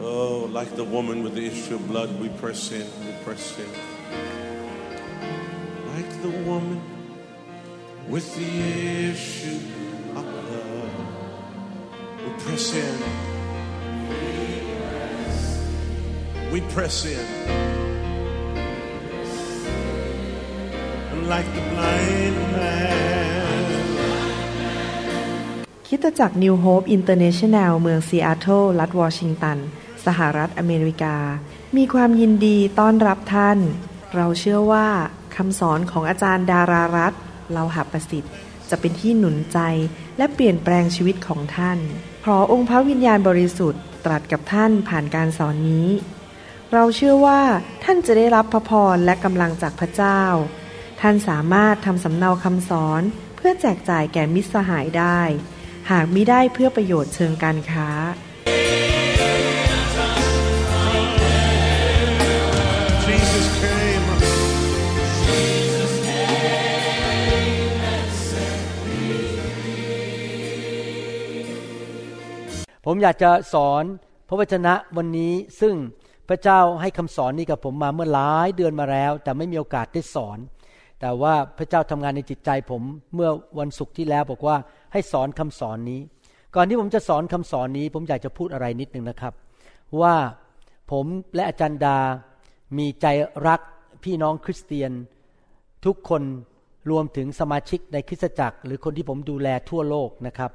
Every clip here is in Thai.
Oh, like the woman with the issue of blood, we press in, we press in. Like the woman with the issue of blood, we press in. We press in. And like the blind man. คริสตจักร New Hope International เมืองซีแอตเทิลรัฐวอชิงตัน สหรัฐอเมริกา มีความยินดีต้อนรับท่าน เราเชื่อว่าคำสอนของอาจารย์ดารารัตเราหาประสิทธิ์ จะเป็นที่หนุนใจและเปลี่ยนแปลงชีวิตของท่านเพราะองค์พระวิญญาณบริสุทธิ์ตรัสกับท่านผ่านการสอนนี้ เราเชื่อว่าท่านจะได้รับพระพรและกำลังจากพระเจ้า ท่านสามารถทำสำเนาคำสอนเพื่อแจกจ่ายแก่มิตรสหายได้ หากมิได้เพื่อประโยชน์เชิงการค้า ผมอยากจะสอนพระวจนะวันนี้ซึ่งพระเจ้าให้คำสอนนี้กับผมมาเมื่อหลายเดือนมาแล้ว แต่ไม่มีโอกาสได้สอน แต่ว่าพระเจ้าทำงานในจิตใจผมเมื่อวันศุกร์ที่แล้วบอกว่าให้สอนคำสอนนี้ ก่อนที่ผมจะสอนคำสอนนี้ ผมอยากจะพูดอะไรนิดนึงนะครับ ว่าผมและอาจารย์ดา มีใจรักพี่น้องคริสเตียน ทุกคนรวมถึงสมาชิกในคริสตจักร หรือคนที่ผมดูแลทั่วโลกนะครับ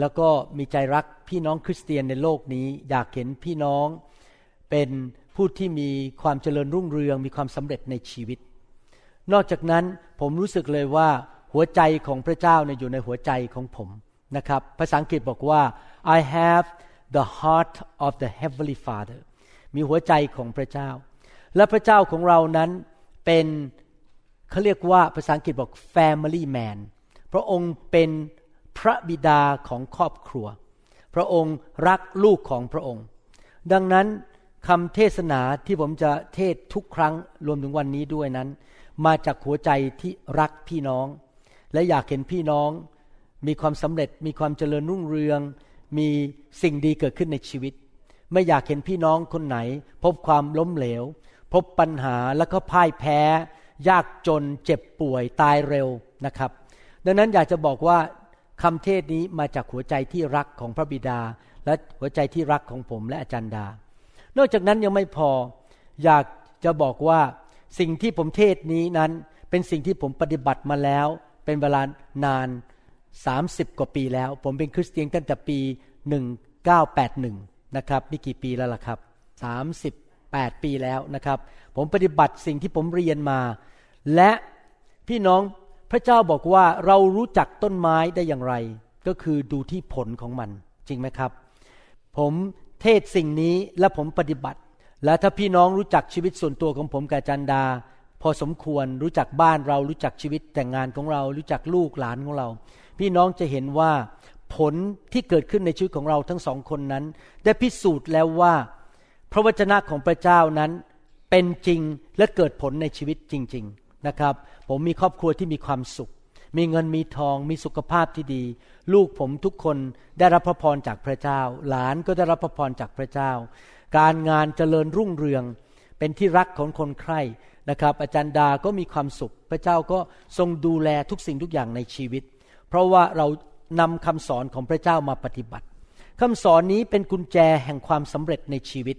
แล้วก็มีใจรักพี่น้องคริสเตียนในโลกนี้ อยากเห็นพี่น้องเป็นผู้ที่มีความเจริญรุ่งเรือง มีความสำเร็จในชีวิต นอกจากนั้นผมรู้สึกเลยว่าหัวใจของพระเจ้าเนี่ยอยู่ในหัวใจของผมนะครับ ภาษาอังกฤษบอกว่า I have the heart of the heavenly Father มีหัวใจของพระเจ้า และพระเจ้าของเรานั้นเป็นเขาเรียกว่าภาษาอังกฤษบอก family man พระองค์เป็น พระบิดาของครอบครัว พระองค์รักลูกของพระองค์ ดังนั้นคำเทศนาที่ผมจะเทศทุกครั้งรวมถึงวันนี้ด้วยนั้น มาจากหัวใจที่รักพี่น้อง และอยากเห็นพี่น้อง มีความสำเร็จมีความเจริญรุ่งเรือง มีสิ่งดีเกิดขึ้นในชีวิต ไม่อยากเห็นพี่น้องคนไหน พบความล้มเหลว พบปัญหาแล้วก็พ่ายแพ้ ยากจนเจ็บป่วยตายเร็วนะครับ ดังนั้นอยากจะบอกว่า คำเทศนี้มาจากหัวใจที่รักของพระบิดา และหัวใจที่รักของผมและอาจารย์ดา นอกจากนั้นยังไม่พออยากจะบอกว่าสิ่งที่ผมเทศนี้นั้นเป็นสิ่งที่ผมปฏิบัติมาแล้ว เป็นเวลานาน 30 กว่าปีแล้ว ผมเป็นคริสเตียนตั้งแต่ปี 1981 นะครับนี่กี่ปีแล้วล่ะครับ 38 ปีแล้วนะครับ ผมปฏิบัติสิ่งที่ผมเรียนมา และพี่น้อง พระเจ้าบอกว่าเรารู้จักต้นไม้ได้อย่างไร ก็คือดูที่ผลของมัน จริงไหมครับ ผมเทศสิ่งนี้และผมปฏิบัติ และถ้าพี่น้องรู้จักชีวิตส่วนตัวของผมกับจันดา พอสมควรรู้จักบ้านเรารู้จักชีวิตแต่งงานของเรา รู้จักลูกหลานของเรา พี่น้องจะเห็นว่าผลที่เกิดขึ้นในชีวิตของเราทั้งสองคนนั้น ได้พิสูจน์แล้วว่า พระวจนะของพระเจ้านั้นเป็นจริงและเกิดผลในชีวิตจริง ๆ นะครับ ผมมีครอบครัวที่มีความสุข มีเงินมีทอง มีสุขภาพที่ดี ลูกผมทุกคนได้รับพระพรจากพระเจ้า หลานก็ได้รับพระพรจากพระเจ้า การงานเจริญรุ่งเรือง เป็นที่รักของคนใคร่นะครับ อาจารย์ดาก็มีความสุข พระเจ้าก็ทรงดูแลทุกสิ่งทุกอย่างในชีวิต เพราะว่าเรานำคำสอนของพระเจ้ามาปฏิบัติคำสอนนี้เป็นกุญแจแห่งความสำเร็จในชีวิต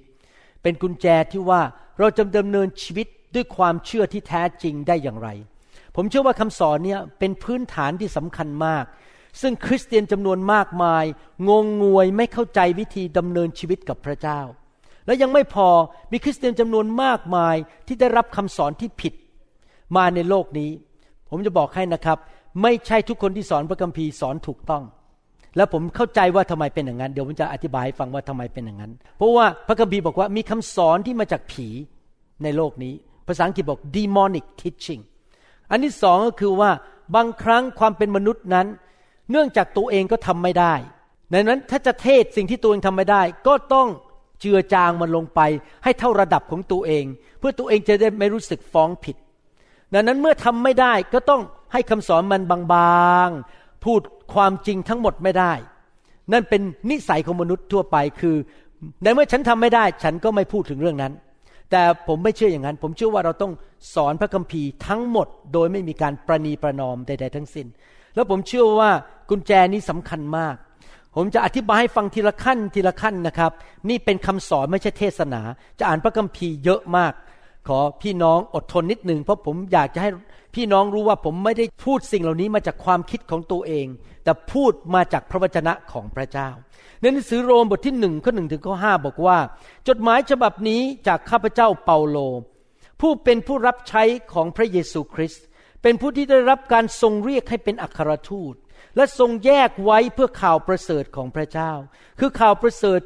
เป็นกุญแจที่ว่าเราจะดำเนินชีวิต ด้วยความเชื่อที่แท้จริงได้อย่างไร ผมเชื่อว่าคำสอนนี้เป็นพื้นฐานที่สำคัญมาก ซึ่งคริสเตียนจำนวนมากมาย งงงวยไม่เข้าใจวิธีดำเนินชีวิตกับพระเจ้า และยังไม่พอมีคริสเตียนจำนวนมากมายที่ได้รับคำสอนที่ผิดมาในโลกนี้ ผมจะบอกให้นะครับ ไม่ใช่ทุกคนที่สอนพระคัมภีร์สอนถูกต้องแล้วผมเข้าใจว่าทำไมเป็นอย่างนั้น เดี๋ยวผมจะอธิบายฟังว่าทำไมเป็นอย่างนั้น เพราะว่าพระคัมภีร์บอกว่ามีคำสอนที่มาจากผีในโลกนี้ ภาษาอังกฤษบอก demonic teaching อันที่สองก็คือว่าบางครั้งความเป็นมนุษย์นั้น เนื่องจากตัวเองก็ทำไม่ได้ดังนั้นถ้าจะเทศสิ่งที่ตัวเองทำไม่ได้ ก็ต้องเจือจางมันลงไป ให้เท่าระดับของตัวเอง เพื่อตัวเองจะได้ไม่รู้สึกฟ้องผิดดังนั้นเมื่อทำไม่ได้ก็ต้องให้คำสอนมันบางๆ พูดความจริงทั้งหมดไม่ได้ นั่นเป็นนิสัยของมนุษย์ทั่วไปคือ ในเมื่อฉันทำไม่ได้ ฉันก็ไม่พูดถึงเรื่องนั้น แต่ผมไม่เชื่ออย่างนั้น ผมเชื่อว่าเราต้องสอนพระคัมภีร์ทั้งหมด โดยไม่มีการประนีประนอมใด ๆ ทั้งสิน้น แล้วผมเชื่อว่ากุญแจนี้สำคัญมาก ผมจะอธิบายให้ฟังทีละขั้นทีละขั้นนะครับ นี่เป็นคำสอนไม่ใช่เทศนา จะอ่านพระคัมภีร์เยอะมาก ขอพี่น้องอดทนนิดหนึ่งเพราะผมอยากจะให้พี่น้องรู้ว่าผมไม่ได้พูดสิ่งเหล่านี้มาจากความคิดของตัวเอง แต่พูดมาจากพระวจนะของพระเจ้า ในหนังสือโรมบทที่หนึ่งข้อหนึ่งถึงข้อห้าบอกว่า จดหมายฉบับนี้จากข้าพเจ้าเปาโล ผู้เป็นผู้รับใช้ของพระเยซูคริสต์เป็นผู้ที่ได้รับการทรงเรียกให้เป็นอัครทูต และทรงแยกไว้เพื่อข่าวประเสริฐของพระเจ้า คือข่าวประเสริฐ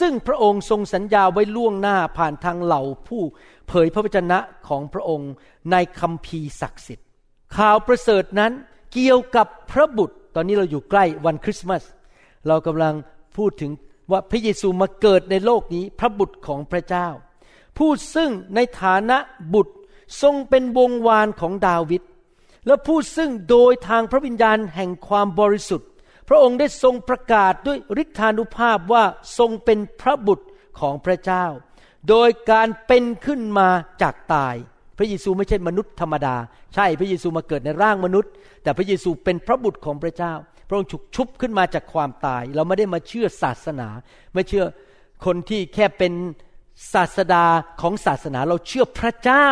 ซึ่งพระองค์ทรงสัญญาไว้ล่วงหน้าผ่านทางเหล่าผู้เผยพระวจนะของพระองค์ในคัมภีร์ศักดิ์สิทธิ์ ข่าวประเสริฐนั้นเกี่ยวกับพระบุตร ตอนนี้เราอยู่ใกล้วันคริสต์มาส เรากำลัง พูดถึงว่าพระเยซูมาเกิดในโลกนี้พระบุตรของพระเจ้า ผู้ซึ่งในฐานะบุตรทรงเป็นวงวานของดาวิดและผู้ซึ่งโดยทางพระวิญญาณแห่งความบริสุทธิ์ พระองค์ได้ทรงประกาศด้วยฤทธานุภาพว่าทรงเป็นพระบุตรของพระเจ้า โดยการเป็นขึ้นมาจากตาย พระเยซูไม่ใช่มนุษย์ธรรมดา ใช่พระเยซูมาเกิดในร่างมนุษย์ แต่พระเยซูเป็นพระบุตรของพระเจ้า พระองค์ฉุกชุบขึ้นมาจากความตาย เราไม่ได้มาเชื่อศาสนา ไม่เชื่อคนที่แค่เป็นศาสดาของศาสนาเราเชื่อพระเจ้า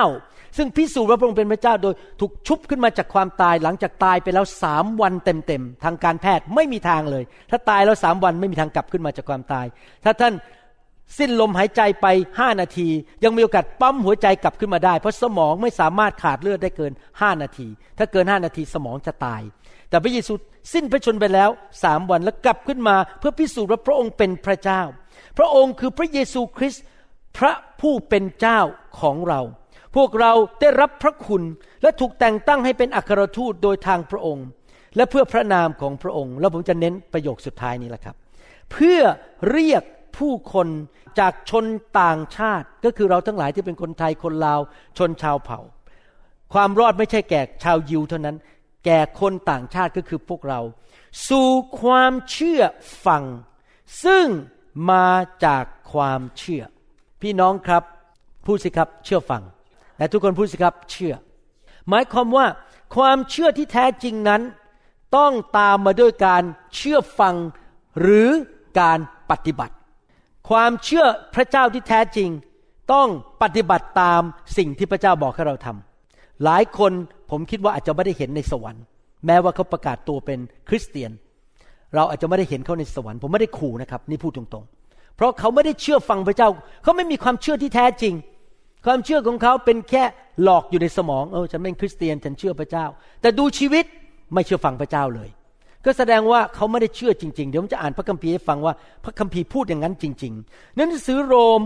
ซึ่งพิสูจน์ว่าพระองค์เป็นพระเจ้าโดยถูกชุบขึ้นมาจากความตายหลังจากตายไปแล้วสามวันเต็มๆทางการแพทย์ไม่มีทางเลย ถ้าตายแล้วสามวันไม่มีทางกลับขึ้นมาจากความตาย ถ้าท่านสิ้นลมหายใจไปห้านาที ยังมีโอกาสปั๊มหัวใจกลับขึ้นมาได้ เพราะสมองไม่สามารถขาดเลือดได้เกินห้านาที ถ้าเกินห้านาทีสมองจะตาย แต่พระเยซูสิ้นพระชนไปแล้วสามวันแล้วกลับขึ้นมาเพื่อพิสูจน์ว่าพระองค์เป็นพระเจ้า พระองค์คือพระเยซูคริสต์พระผู้เป็นเจ้าของเรา พวกเราได้รับพระคุณและถูกแต่งตั้งให้เป็นอัครทูตโดยทางพระองค์ และเพื่อพระนามของพระองค์ แล้วผมจะเน้นประโยคสุดท้ายนี้แหละครับ เพื่อเรียกผู้คนจากชนต่างชาติก็คือเราทั้งหลายที่เป็นคนไทยคนลาวชนชาวเผ่า ความรอดไม่ใช่แก่ชาวยิวเท่านั้น แก่คนต่างชาติก็คือพวกเรา สู่ความเชื่อฟัง ซึ่งมาจากความเชื่อ พี่น้องครับพูดสิครับเชื่อฟังแต่ทุกคนพูดสิครับเชื่อ หมายความว่าความเชื่อที่แท้จริงนั้น ต้องตามมาด้วยการเชื่อฟังหรือการปฏิบัติ ความเชื่อพระเจ้าที่แท้จริง ต้องปฏิบัติตามสิ่งที่พระเจ้าบอกให้เราทำ หลายคนผมคิดว่าอาจจะไม่ได้เห็นในสวรรค์ แม้ว่าเขาประกาศตัวเป็นคริสเตียน เราอาจจะไม่ได้เห็นเขาในสวรรค์ผมไม่ได้ขู่นะครับนี่พูดตรงๆ เพราะเขาไม่ได้เชื่อฟังพระเจ้า เขาไม่มีความเชื่อที่แท้จริง ความเชื่อของเขาเป็นแค่หลอกอยู่ในสมองเออฉันเป็นคริสเตียนฉันเชื่อพระเจ้า แต่ดูชีวิตไม่เชื่อฟังพระเจ้าเลย ก็แสดงว่าเขาไม่ได้เชื่อจริง ๆ เดี๋ยวผมจะอ่านพระคัมภีร์ให้ฟังว่าพระคัมภีร์พูดอย่างนั้นจริงๆนั้นหนังสือโรม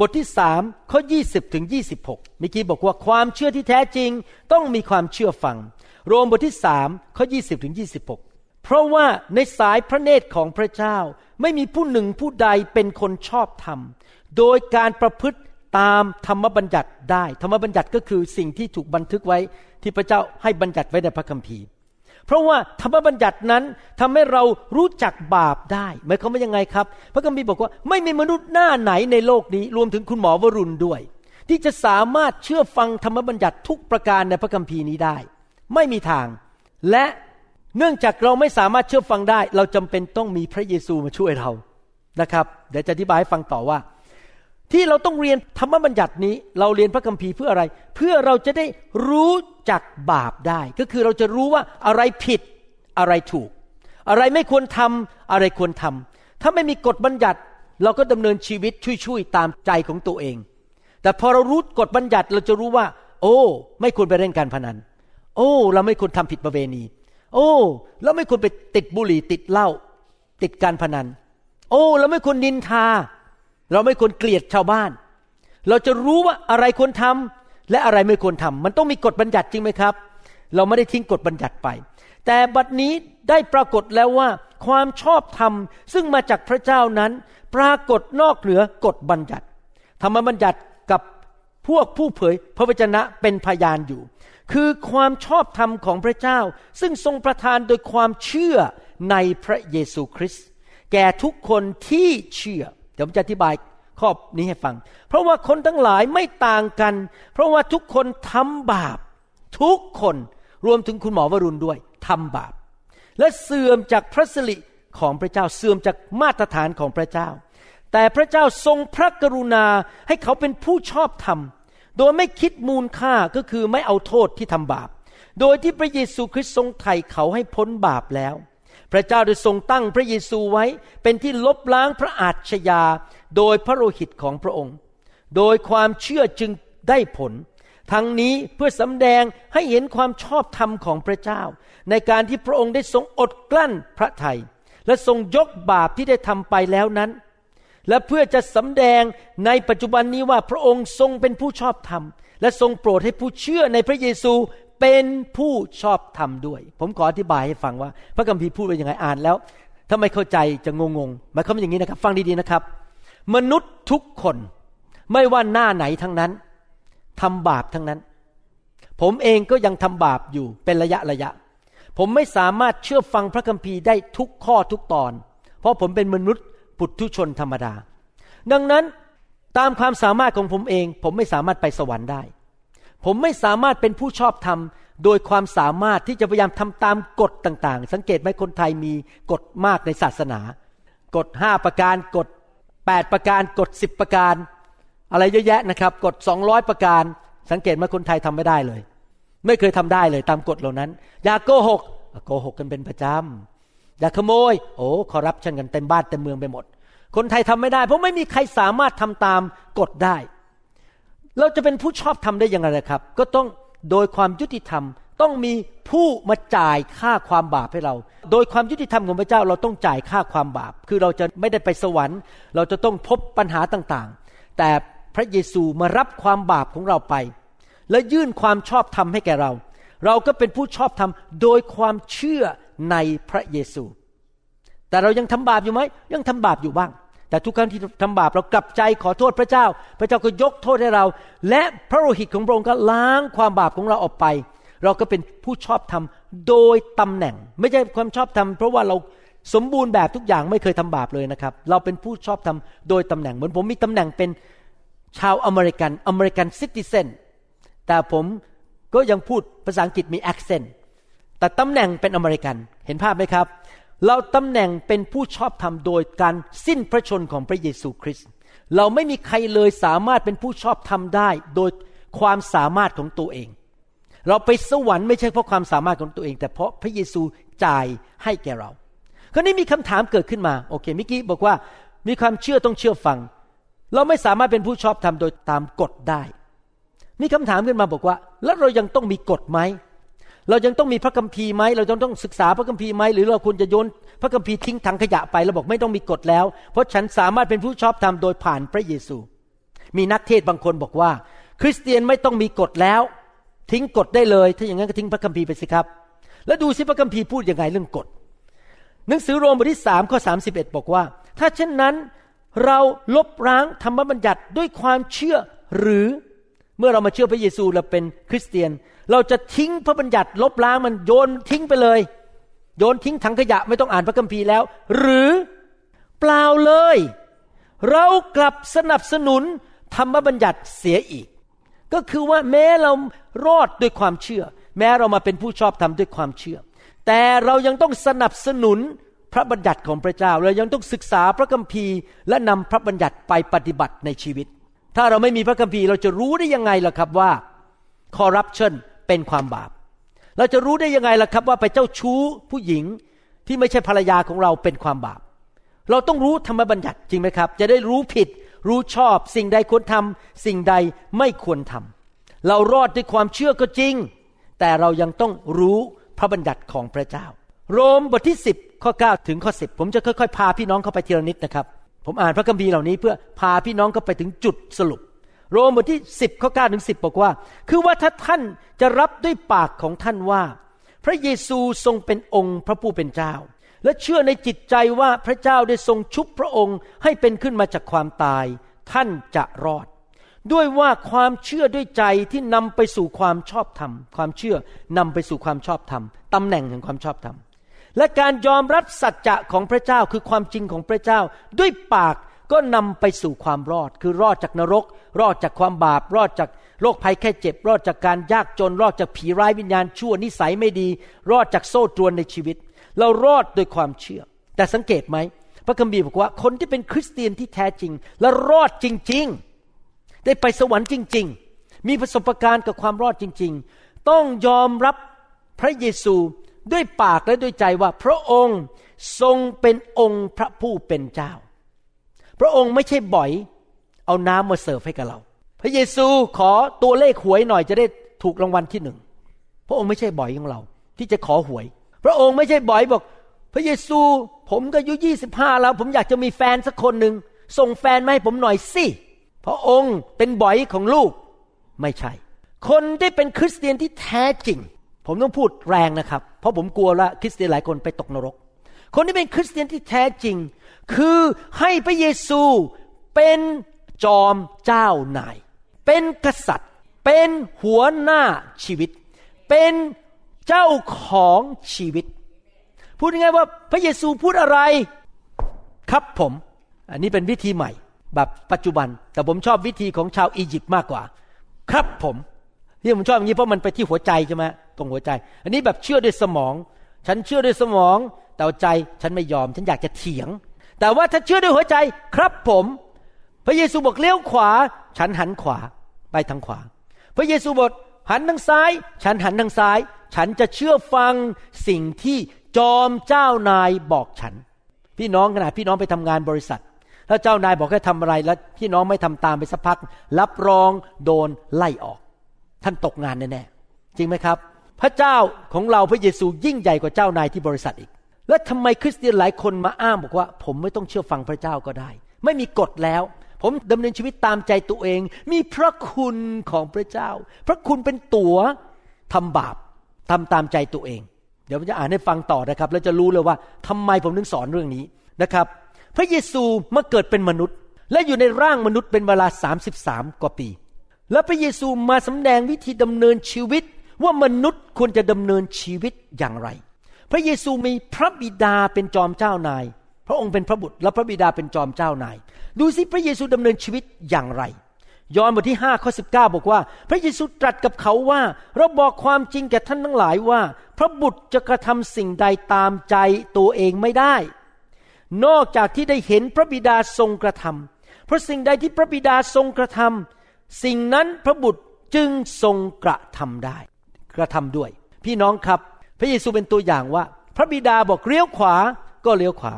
บทที่สามข้อยี่สิบถึงยี่สิบหกเมื่อกี้บอกว่าความเชื่อที่แท้จริงต้องมีความเชื่อฟัง โรมบทที่สามข้อยี่สิบถึงยี่สิบหกเพราะว่าในสายพระเนตรของพระเจ้า ไม่มีผู้หนึ่งผู้ใดเป็นคนชอบธรรม โดยการประพฤติตามธรรมบัญญัติได้ ธรรมบัญญัติก็คือสิ่งที่ถูกบันทึกไว้ที่พระเจ้าให้บัญญัติไว้ในพระคัมภีร์ เพราะว่าธรรมบัญญัตินั้นทำให้เรารู้จักบาปได้หมายความว่ายังไงครับ พระคัมภีร์บอกว่าไม่มีมนุษย์หน้าไหนในโลกนี้ รวมถึงคุณหมอวรุณด้วย ที่จะสามารถเชื่อฟังธรรมบัญญัติทุกประการในพระคัมภีร์นี้ได้ ไม่มีทาง และเนื่องจากเราไม่สามารถเชื่อฟังได้ เราจำเป็นต้องมีพระเยซูมาช่วยเรานะครับ เดี๋ยวจะอธิบายให้ฟังต่อว่า ที่เราต้องเรียนธรรมบัญญัตินี้ เราเรียนพระคัมภีร์เพื่ออะไร เพื่อเราจะได้รู้จักบาปได้ ก็คือเราจะรู้ว่าอะไรผิดอะไรถูก อะไรไม่ควรทำอะไรควรทำถ้าไม่มีกฎบัญญัติ เราก็ดำเนินชีวิตช่วยๆตามใจของตัวเอง แต่พอเรารู้กฎบัญญัติเราจะรู้ว่า โอ้ ไม่ควรไปเล่นการพนัน โอ้ เราไม่ควรทำผิดประเวณี โอ้เราไม่ควรไปติดบุหรี่ติดเหล้าติดการพนัน โอ้ เราไม่ควรนินทา เราไม่ควรเกลียดชาวบ้าน เราจะรู้ว่าอะไรควรทำและอะไรไม่ควรทำมันต้องมีกฎบัญญัติจริงไหมครับ เราไม่ได้ทิ้งกฎบัญญัติไป แต่บัดนี้ได้ปรากฏแล้วว่า ความชอบธรรมซึ่งมาจากพระเจ้านั้น ปรากฏนอกเหนือกฎบัญญัติ ธรรมบัญญัติกับพวกผู้เผยพระวจนะเป็นพยานอยู่ คือความชอบธรรมของพระเจ้า ซึ่งทรงประทานโดยความเชื่อในพระเยซูคริสต์แก่ทุกคนที่เชื่อ เดี๋ยวผมจะอธิบายข้อนี้ให้ฟัง เพราะว่าคนทั้งหลายไม่ต่างกัน เพราะว่าทุกคนทำบาป ทุกคนรวมถึงคุณหมอวรุณด้วยทำบาป และเสื่อมจากพระสิริของพระเจ้าเสื่อมจากมาตรฐานของพระเจ้า แต่พระเจ้าทรงพระกรุณาให้เขาเป็นผู้ชอบธรรม โดยไม่คิดมูลค่าก็คือไม่เอาโทษที่ทำบาป โดยที่พระเยซูคริสต์ทรงไถ่เขาให้พ้นบาปแล้ว พระเจ้าได้ทรงตั้งพระเยซูไว้เป็นที่ลบล้างพระอาชญาโดยพระโลหิตของพระองค์ โดยความเชื่อจึงได้ผล ทั้งนี้เพื่อสำแดงให้เห็นความชอบธรรมของพระเจ้า ในการที่พระองค์ได้ทรงอดกลั้นพระทัยและทรงยกบาปที่ได้ทำไปแล้วนั้น และเพื่อจะสำแดงในปัจจุบันนี้ว่าพระองค์ทรงเป็นผู้ชอบธรรม และทรงโปรดให้ผู้เชื่อในพระเยซู เป็นผู้ชอบธรรมด้วย ผมขออธิบายให้ฟังว่า พระคัมภีร์พูดว่ายังไงอ่านแล้ว ถ้าไม่เข้าใจจะงงงหมายความอย่างนี้นะครับ ฟังดีๆนะครับ มนุษย์ทุกคนไม่ว่าหน้าไหนทั้งนั้นทำบาปทั้งนั้น ผมเองก็ยังทำบาปอยู่เป็นระยะระยะ ผมไม่สามารถเชื่อฟังพระคัมภีร์ได้ทุกข้อทุกตอน เพราะผมเป็นมนุษย์ปุถุชนธรรมดา ดังนั้นตามความสามารถของผมเอง ผมไม่สามารถไปสวรรค์ได้ ผมไม่สามารถเป็นผู้ชอบธรรมโดยความสามารถที่จะพยายามทำตามกฎต่างๆ สังเกตไหมคนไทยมีกฎมากในศาสนา กฎห้าประการกฎแปดประการกฎสิบประการ อะไรเยอะแยะนะครับ กฎสองร้อยประการ สังเกตไหมคนไทยทำไม่ได้เลย ไม่เคยทำได้เลยตามกฎเหล่านั้น อย่าโกหกโกหกกันเป็นประจำอย่าขโมย โอ้คอรับชันกันเต็มบ้านเต็มเมืองไปหมด คนไทยทำไม่ได้ เพราะไม่มีใครสามารถทำตามกฎได้ เราจะเป็นผู้ชอบทำได้ยังไงครับ ก็ต้องโดยความยุติธรรมต้องมีผู้มาจ่ายค่าความบาปให้เรา โดยความยุติธรรมของพระเจ้าเราต้องจ่ายค่าความบาป คือเราจะไม่ได้ไปสวรรค์ เราจะต้องพบปัญหาต่างๆ แต่พระเยซูมารับความบาปของเราไป และยื่นความชอบธรรมให้แก่เรา เราก็เป็นผู้ชอบธรรมโดยความเชื่อในพระเยซู แต่เรายังทำบาปอยู่ไหมยังทำบาปอยู่บ้าง แต่ทุกครั้งที่ทำบาปเรากลับใจขอโทษพระเจ้า พระเจ้าก็ยกโทษให้เรา และพระโลหิตของพระองค์ก็ล้างความบาปของเราออกไป เราก็เป็นผู้ชอบธรรมโดยตำแหน่ง ไม่ใช่ความชอบธรรมเพราะว่าเราสมบูรณ์แบบทุกอย่างไม่เคยทำบาปเลยนะครับ เราเป็นผู้ชอบธรรมโดยตำแหน่ง เหมือนผมมีตำแหน่งเป็นชาวอเมริกัน American citizen แต่ผมก็ยังพูดภาษาอังกฤษมี accent แต่ตำแหน่งเป็นอเมริกัน เห็นภาพไหมครับ เราตำแหน่งเป็นผู้ชอบธรรมโดยการสิ้นพระชนม์ของพระเยซูคริสต์เราไม่มีใครเลยสามารถเป็นผู้ชอบธรรมได้ โดยความสามารถของตัวเอง เราไปสวรรค์ไม่ใช่เพราะความสามารถของตัวเอง แต่เพราะพระเยซูจ่ายให้แก่เราคราวนี้มีคำถามเกิดขึ้นมาโอเคมิกี้บอกว่ามีความเชื่อต้องเชื่อฟัง เราไม่สามารถเป็นผู้ชอบธรรมโดยตามกฎได้ มีคำถามขึ้นมาบอกว่า แล้วเรายังต้องมีกฎไหม เรายังต้องมีพระคัมภีร์ไหมเรายังต้องศึกษาพระคัมภีร์ไหมหรือเราควรจะโยนพระคัมภีร์ทิ้งถังขยะไปแล้วบอกไม่ต้องมีกฎแล้ว เพราะฉันสามารถเป็นผู้ชอบธรรมโดยผ่านพระเยซู มีนักเทศบางคนบอกว่า คริสเตียนไม่ต้องมีกฎแล้ว ทิ้งกฎได้เลย ถ้าอย่างนั้นก็ทิ้งพระคัมภีร์ไปสิครับ แล้วดูสิพระคัมภีร์พูดยังไงเรื่องกฎหนังสือโรมบทที่สามข้อสาสิบเอ็ดบอกว่า ถ้าเช่นนั้นเราลบล้างธรรมบัญญัติด้วยความเชื่อหรือ เมื่อเรามาเชื่อพระเยซูเราเป็นคริสเตียน เราจะทิ้งพระบัญญัติลบล้างมันโยนทิ้งไปเลย โยนทิ้งถังขยะไม่ต้องอ่านพระคัมภีร์แล้ว หรือเปล่าเลย เรากลับสนับสนุนธรรมบัญญัติเสียอีก ก็คือว่าแม้เรารอดด้วยความเชื่อ แม้เรามาเป็นผู้ชอบธรรมด้วยความเชื่อ แต่เรายังต้องสนับสนุนพระบัญญัติของพระเจ้าเรายังต้องศึกษาพระคัมภีร์และนำพระบัญญัติไปปฏิบัติในชีวิต ถ้าเราไม่มีพระคัมภีร์เราจะรู้ได้ยังไงล่ะครับว่าคอร์รัปชันเป็นความบาป เราจะรู้ได้ยังไงล่ะครับว่าไปเจ้าชู้ผู้หญิงที่ไม่ใช่ภรรยาของเราเป็นความบาป เราต้องรู้ธรรมบัญญัติจริงไหมครับ จะได้รู้ผิด รู้ชอบ สิ่งใดควรทำสิ่งใดไม่ควรทำเรารอดด้วยความเชื่อก็จริง แต่เรายังต้องรู้พระบัญญัติของพระเจ้า โรมบทที่ 10 ข้อ 9 ถึงข้อ 10 ผมจะค่อยๆ พาพี่น้องเข้าไปทีละนิดนะครับ ผมอ่านพระคัมภีร์เหล่านี้เพื่อพาพี่น้องเข้าไปถึงจุดสรุป โรมบทที่ 10ข้อ9ถึง10 บอกว่า คือว่าถ้าท่านจะรับด้วยปากของท่านว่า พระเยซูทรงเป็นองค์พระผู้เป็นเจ้า และเชื่อในจิตใจว่าพระเจ้าได้ทรงชุบพระองค์ให้เป็นขึ้นมาจากความตาย ท่านจะรอด ด้วยว่าความเชื่อด้วยใจที่นำไปสู่ความชอบธรรม ความเชื่อนำไปสู่ความชอบธรรมตำแหน่งแห่งความชอบธรรม และการยอมรับสัจจะของพระเจ้าคือความจริงของพระเจ้า ด้วยปากก็นำไปสู่ความรอด คือรอดจากนรก รอดจากความบาป รอดจากโรคภัยแค่เจ็บ รอดจากการยากจน รอดจากผีร้ายวิญญาณชั่วนิสัยไม่ดี รอดจากโซ่ตรวนในชีวิต เรารอดโดยความเชื่อ แต่สังเกตไหม พระคัมภีร์บอกว่าคนที่เป็นคริสเตียนที่แท้จริง และรอดจริง ๆ ได้ไปสวรรค์จริง ๆ มีประสบการณ์กับความรอดจริง ๆ ต้องยอมรับพระเยซู ด้วยปากและด้วยใจว่าพระองค์ทรงเป็นองค์พระผู้เป็นเจ้า พระองค์ไม่ใช่บ่อย เอาน้ำมาเสิร์ฟให้กับเรา พระเยซูขอตัวเลขหวยหน่อยจะได้ถูกรางวัลที่หนึ่ง พระองค์ไม่ใช่บ่อยของเรา ที่จะขอหวย พระองค์ไม่ใช่บ่อยบอก พระเยซูผมก็อายุยี่สิบห้าแล้ว ผมอยากจะมีแฟนสักคนหนึ่งส่งแฟนมาให้ผมหน่อยสิ พระองค์เป็นบ่อยของลูก ไม่ใช่ คนที่เป็นคริสเตียนที่แท้จริง ผมต้องพูดแรงนะครับ เพราะผมกลัวละคริสเตียนหลายคนไปตกนรก คนที่เป็นคริสเตียนที่แท้จริง คือให้พระเยซูเป็นจอมเจ้านาย เป็นกษัตริย์ เป็นหัวหน้าชีวิต เป็นเจ้าของชีวิต พูดง่ายๆว่าพระเยซูพูดอะไรครับผม อันนี้เป็นวิธีใหม่ แบบปัจจุบัน แต่ผมชอบวิธีของชาวอียิปต์มากกว่า ครับผมที่ผมชอบอย่างนี้เพราะมันไปที่หัวใจใช่ไหม ตรงหัวใจ อันนี้แบบเชื่อด้วยสมอง ฉันเชื่อด้วยสมอง แต่ใจฉันไม่ยอม ฉันอยากจะเถียง แต่ว่าถ้าเชื่อด้วยหัวใจครับผม พระเยซูบอกเลี้ยวขวา ฉันหันขวาไปทางขวา พระเยซูบอกหันทางซ้าย ฉันหันทางซ้าย ฉันจะเชื่อฟังสิ่งที่จอมเจ้านายบอกฉัน พี่น้องขณะพี่น้องไปทำงานบริษัทแล้วเจ้านายบอกให้ทำอะไรแล้วพี่น้องไม่ทำตามไปสักพัก รับรองโดนไล่ออก ท่านตกงานแน่ๆจริงไหมครับ ระเจ้าของเราพระเยซูยิ่งใหญ่กว่าเจ้านายที่บริษัทอีก แล้วทำไมคริสเตียนหลายคนมาอ้างบอกว่า ผมไม่ต้องเชื่อฟังพระเจ้าก็ได้ ไม่มีกฎแล้ว ผมดำเนินชีวิตตามใจตัวเอง มีพระคุณของพระเจ้า พระคุณเป็นตัว๋วทำบาปทำตามใจตัวเอง เดี๋ยวผมจะอ่านให้ฟังต่อนะครับ แล้วจะรู้เลยว่าทำไมผมถึงสอนเรื่องนี้นะครับ พระเยซูเมื่อเกิดเป็นมนุษย์ และอยู่ในร่างมนุษย์เป็นเวลา 33 กว่าปี และพระเยซูมาสำแดงวิธีดำเนินชีวิต ว่ามนุษย์ควรจะดำเนินชีวิตอย่างไร พระเยซูมีพระบิดาเป็นจอมเจ้านาย พระองค์เป็นพระบุตรและพระบิดาเป็นจอมเจ้านาย ดูสิพระเยซูดำเนินชีวิตอย่างไร ยอห์นบทที่5ข้อ19 บอกว่า พระเยซูตรัสกับเขาว่า เราบอกความจริงแก่ท่านทั้งหลายว่า พระบุตรจะกระทำสิ่งใดตามใจตัวเองไม่ได้ นอกจากที่ได้เห็นพระบิดาทรงกระทำเพราะสิ่งใดที่พระบิดาทรงกระทำสิ่งนั้นพระบุตรจึงทรงกระทำได้ กระทำด้วย พี่น้องครับ พระเยซูเป็นตัวอย่างว่า พระบิดาบอกเลี้ยวขวาก็เลี้ยวขวา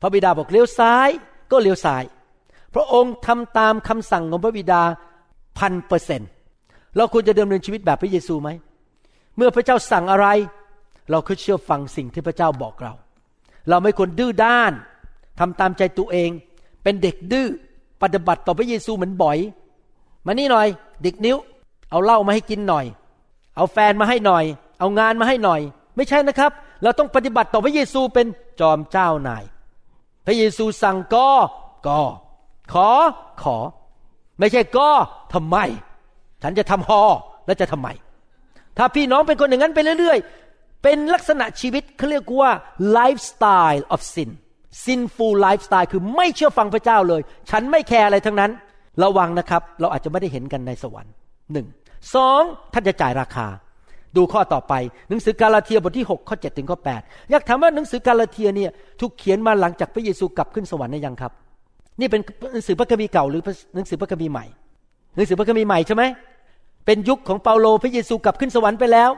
พระบิดาบอกเลี้ยวซ้ายก็เลี้ยวซ้าย พระองค์ทำตามคำสั่งของพระบิดาพันเปอร์เซ็นเราควรจะดำเนินชีวิตแบบพระเยซูไหม เมื่อพระเจ้าสั่งอะไร เราคือเชื่อฟังสิ่งที่พระเจ้าบอกเรา เราไม่ควรดื้อด้านทำตามใจตัวเอง เป็นเด็กดื้อปฏิบัติต่อพระเยซูเหมือนบ่อย มานี่หน่อย เด็กนิ้ว เอาเหล้ามาให้กินหน่อย เอาแฟนมาให้หน่อย เอางานมาให้หน่อย ไม่ใช่นะครับ เราต้องปฏิบัติต่อพระเยซูเป็นจอมเจ้านาย พระเยซูสั่งก็ก็ขอขอ ไม่ใช่ก็ทำไม ฉันจะทำฮอแล้วจะทำไม ถ้าพี่น้องเป็นคนอย่างนั้นไปเรื่อยๆ เป็นลักษณะชีวิตเขาเรียกว่า lifestyle of sin sinful lifestyle คือไม่เชื่อฟังพระเจ้าเลย ฉันไม่แคร์อะไรทั้งนั้น ระวังนะครับ เราอาจจะไม่ได้เห็นกันในสวรรค์หนึ่ง สองท่านจะจ่ายราคา ดูข้อต่อไป หนังสือกาลาเทียบทที่ 6 ข้อ 7 ถึงข้อ 8 อยากถามว่าหนังสือกาลาเทียเนี่ยถูกเขียนมาหลังจากพระเยซูกลับขึ้นสวรรค์หรือยังครับ นี่เป็นหนังสือพระคัมภีร์เก่าหรือหนังสือพระคัมภีร์ใหม่ หนังสือพระคัมภีร์ใหม่ใช่ไหมเป็นยุคของเปาโลพระเยซูกลับขึ้นสวรรค์ไปแล้ว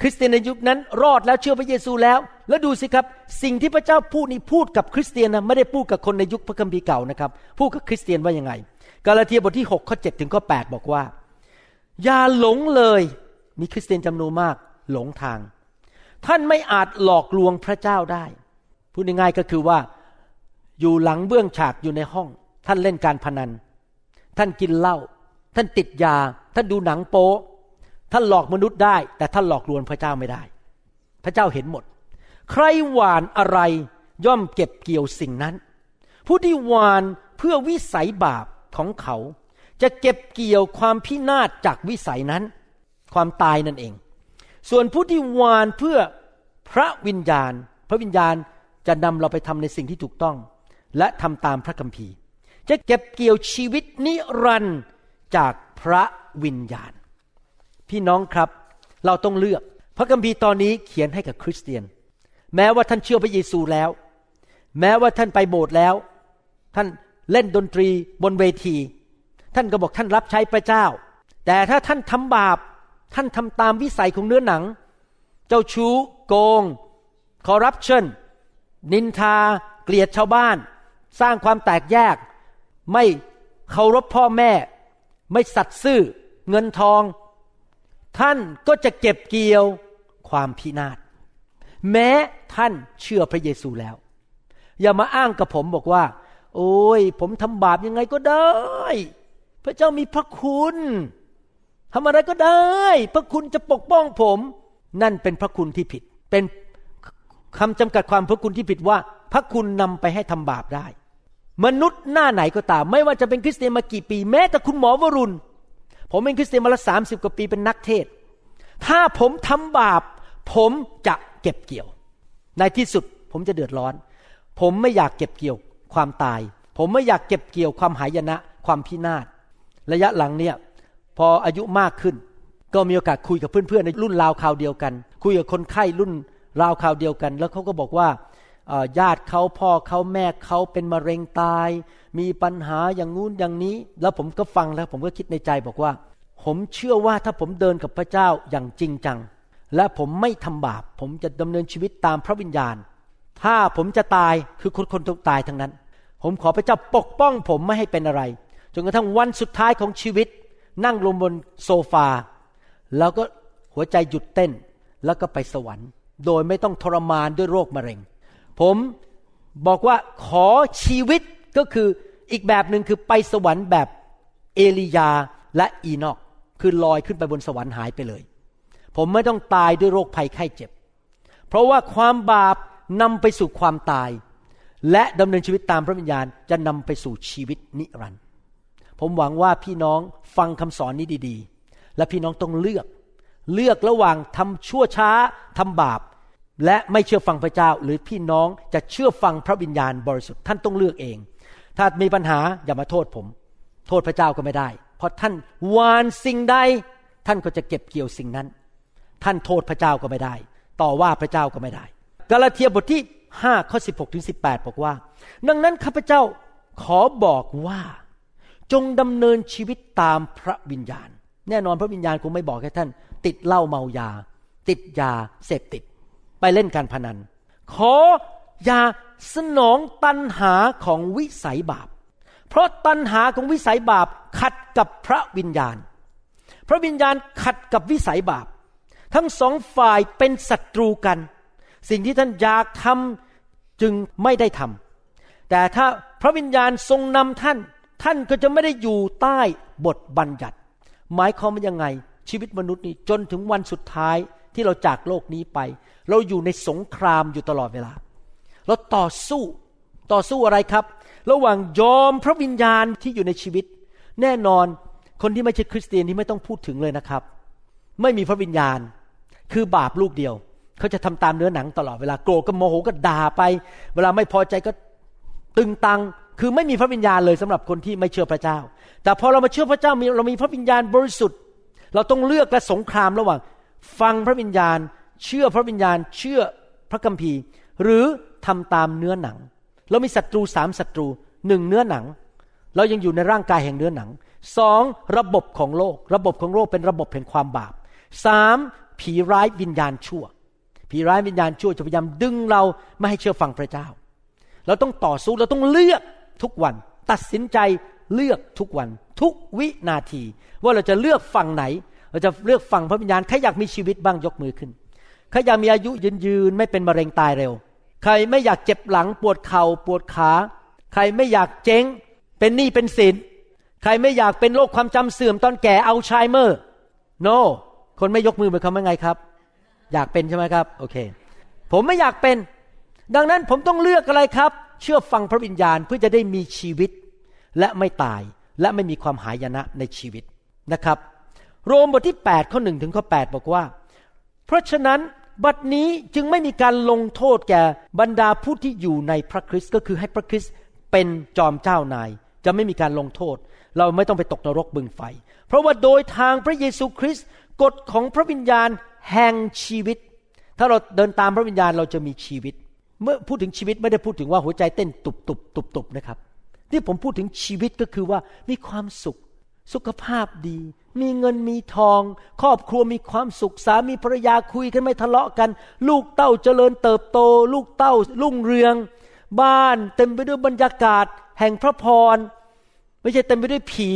คริสเตียนในยุคนั้นรอดแล้วเชื่อพระเยซูแล้ว แล้วดูสิครับ สิ่งที่พระเจ้าพูดนี่พูดกับคริสเตียนนะไม่ได้พูดกับคนในยุคพระคัมภีร์เก่านะครับพูดกับคริสเตียนว่ายังไง กาลาเทียบทที่6ข้อ7ถึงข้อ8บอกว่า อย่าหลงเลย มีคริสเตียนจำนวนมากหลงทาง ท่านไม่อาจหลอกลวงพระเจ้าได้ พูดง่ายๆก็คือว่า อยู่หลังเบื้องฉากอยู่ในห้อง ท่านเล่นการพนัน ท่านกินเหล้า ท่านติดยา ท่านดูหนังโป๊ท่านหลอกมนุษย์ได้ แต่ท่านหลอกลวงพระเจ้าไม่ได้ พระเจ้าเห็นหมด ใครหวานอะไรย่อมเก็บเกี่ยวสิ่งนั้น ผู้ที่หวานเพื่อวิสัยบาปของเขา จะเก็บเกี่ยวความพินาศจากวิสัยนั้น ความตายนั่นเอง ส่วนผู้ที่หวานเพื่อพระวิญญาณ พระวิญญาณจะนำเราไปทำในสิ่งที่ถูกต้อง และทำตามพระคัมภีร์ จะเก็บเกี่ยวชีวิตนิรันดร์จากพระวิญญาณ พี่น้องครับ เราต้องเลือก พระคัมภีร์ตอนนี้เขียนให้กับคริสเตียน แม้ว่าท่านเชื่อพระเยซูแล้ว แม้ว่าท่านไปโบสถ์แล้ว ท่านเล่นดนตรีบนเวที ท่านก็บอกท่านรับใช้พระเจ้า แต่ถ้าท่านทำบาป ท่านทำตามวิสัยของเนื้อหนัง เจ้าชู้โกง คอร์รัปชันนินทา เกลียดชาวบ้าน สร้างความแตกแยก ไม่เคารพพ่อแม่ ไม่สัตย์ซื่อ เงินทอง ท่านก็จะเก็บเกี่ยวความพินาศ แม้ท่านเชื่อพระเยซูแล้ว อย่ามาอ้างกับผมบอกว่า โอ้ย ผมทำบาปยังไงก็ได้ พระเจ้ามีพระคุณทำอะไรก็ได้ พระคุณจะปกป้องผม นั่นเป็นพระคุณที่ผิด เป็นคำจำกัดความพระคุณที่ผิดว่า พระคุณนำไปให้ทำบาปได้ มนุษย์หน้าไหนก็ตาม ไม่ว่าจะเป็นคริสเตียนมากี่ปี แม้แต่คุณหมอวรุณ ผมเป็นคริสเตียนมาละสามสิบกว่าปีเป็นนักเทศ ถ้าผมทำบาป ผมจะเก็บเกี่ยว ในที่สุดผมจะเดือดร้อน ผมไม่อยากเก็บเกี่ยวความตาย ผมไม่อยากเก็บเกี่ยวความหายนะ ความพินาศ ระยะหลังเนี่ยพออายุมากขึ้น ก็มีโอกาสคุยกับเพื่อนๆในรุ่นราวคราวเดียวกัน คุยกับคนไข้รุ่นราวคราวเดียวกัน แล้วเขาก็บอกว่าญาติเขาพ่อเขาแม่เขาเป็นมะเร็งตาย มีปัญหาอย่างงู้นอย่างนี้ แล้วผมก็ฟังแล้วผมก็คิดในใจบอกว่า ผมเชื่อว่าถ้าผมเดินกับพระเจ้าอย่างจริงจัง และผมไม่ทำบาป ผมจะดำเนินชีวิตตามพระวิญญาณ ถ้าผมจะตายคือคนคนต้องตายทั้งนั้น ผมขอพระเจ้าปกป้องผมไม่ให้เป็นอะไร จนกระทั่งวันสุดท้ายของชีวิต นั่งลงบนโซฟา แล้วก็หัวใจหยุดเต้นแล้วก็ไปสวรรค์ โดยไม่ต้องทรมานด้วยโรคมะเร็ง ผมบอกว่าขอชีวิตก็คืออีกแบบหนึ่งคือไปสวรรค์แบบเอลียาและอีนอก คือลอยขึ้นไปบนสวรรค์หายไปเลย ผมไม่ต้องตายด้วยโรคภัยไข้เจ็บ เพราะว่าความบาปนำไปสู่ความตาย และดำเนินชีวิตตามพระวิญญาณจะนำไปสู่ชีวิตนิรันดร์ ผมหวังว่าพี่น้องฟังคำสอนนี้ดีๆ และพี่น้องต้องเลือก เลือกระหว่างทำชั่วช้าทำบาป และไม่เชื่อฟังพระเจ้า หรือพี่น้องจะเชื่อฟังพระวิญญาณบริสุทธิ์ท่านต้องเลือกเอง ถ้ามีปัญหาอย่ามาโทษผม โทษพระเจ้าก็ไม่ได้ เพราะท่านวานสิ่งใดท่านก็จะเก็บเกี่ยวสิ่งนั้น ท่านโทษพระเจ้าก็ไม่ได้ ต่อว่าพระเจ้าก็ไม่ได้ กาลาเทียบทที่5ข้อ16ถึง18 บอกว่า ดังนั้นข้าพเจ้าขอบอกว่า จงดำเนินชีวิตตามพระวิญญาณ แน่นอนพระวิญญาณคงไม่บอกให้ท่าน ติดเหล้าเมายา ติดยาเสพติด ไปเล่นการพนัน ขออย่าสนองตันหาของวิสัยบาป เพราะตันหาของวิสัยบาปขัดกับพระวิญญาณ พระวิญญาณขัดกับวิสัยบาป ทั้งสองฝ่ายเป็นศัตรูกัน สิ่งที่ท่านอยากทำจึงไม่ได้ทำแต่ถ้าพระวิญญาณทรงนำท่าน ท่านก็จะไม่ได้อยู่ใต้บทบัญญัติ หมายความว่ายังไง ชีวิตมนุษย์นี้จนถึงวันสุดท้ายที่เราจากโลกนี้ไป เราอยู่ในสงครามอยู่ตลอดเวลา เราต่อสู้ต่อสู้อะไรครับ ระหว่างยอมพระวิญญาณที่อยู่ในชีวิต แน่นอนคนที่ไม่ใช่คริสเตียนที่ไม่ต้องพูดถึงเลยนะครับ ไม่มีพระวิญญาณ คือบาปลูกเดียว เขาจะทำตามเนื้อหนังตลอดเวลาโกรธก็โมโหก็ด่าไป เวลาไม่พอใจก็ตึงตัง คือไม่มีพระวิญญาณเลยสำหรับคนที่ไม่เชื่อพระเจ้า แต่พอเรามาเชื่อพระเจ้ามีเรามีพระวิญญาณบริสุทธิ์ เราต้องเลือกและสงครามระหว่าง ฟังพระวิญญาณ เชื่อพระวิญญาณ เชื่อพระคัมภีร์ หรือทำตามเนื้อหนัง เรามีศัตรูสามศัตรูหนึ่งเนื้อหนัง เรายังอยู่ในร่างกายแห่งเนื้อหนังสองระบบของโลก ระบบของโลกเป็นระบบแห่งความบาปสามผีร้ายวิญญาณชั่ว ผีร้ายวิญญาณชั่วจะพยายามดึงเราไม่ให้เชื่อฟังพระเจ้า เราต้องต่อสู้เราต้องเลือก ทุกวัน ตัดสินใจเลือกทุกวัน ทุกวินาที ว่าเราจะเลือกฝั่งไหน เราจะเลือกฝั่งพระวิญญาณใครอยากมีชีวิตบ้างยกมือขึ้นใครอยากมีอายุยืนยืนไม่เป็นมะเร็งตายเร็ว ใครไม่อยากเจ็บหลังปวดเขา่าปวดขา ใครไม่อยากเจ๊ง เป็นหนี้เป็นสินใครไม่อยากเป็นโรคความจำเสื่อมตอนแก่เอัลไซเมอร์ no คนไม่ยกมือเป็นคำว่าไงครับ อยากเป็นใช่ไหมครับ โอเค ผมไม่อยากเป็น ดังนั้นผมต้องเลือกอะไรครับ เชื่อฟังพระวิญญาณเพื่อจะได้มีชีวิต และไม่ตายและไม่มีความหายนะในชีวิตนะครับ โรมบทที่ 8 ข้อหนึ่งถึงข้อ 8 บอกว่า เพราะฉะนั้นบัดนี้จึงไม่มีการลงโทษแก่บรรดาผู้ที่อยู่ในพระคริสต์ก็คือให้พระคริสต์เป็นจอมเจ้านาย จะไม่มีการลงโทษ เราไม่ต้องไปตกนรกบึงไฟ เพราะว่าโดยทางพระเยซูคริสต์กฎของพระวิญญาณแห่งชีวิต ถ้าเราเดินตามพระวิญญาณเราจะมีชีวิต เมื่อพูดถึงชีวิตไม่ได้พูดถึงว่าหัวใจเต้นตุบตุบตุบตุบนะครับที่ผมพูดถึงชีวิตก็คือว่ามีความสุข สุขภาพดี มีเงินมีทอง ครอบครัวมีความสุขสามีภรรยาคุยกันไม่ทะเลาะกัน ลูกเต้าเจริญเติบโต ลูกเต้ารุ่งเรือง บ้านเต็มไปด้วยบรรยากาศ แห่งพระพร ไม่ใช่เต็มไปด้วยผี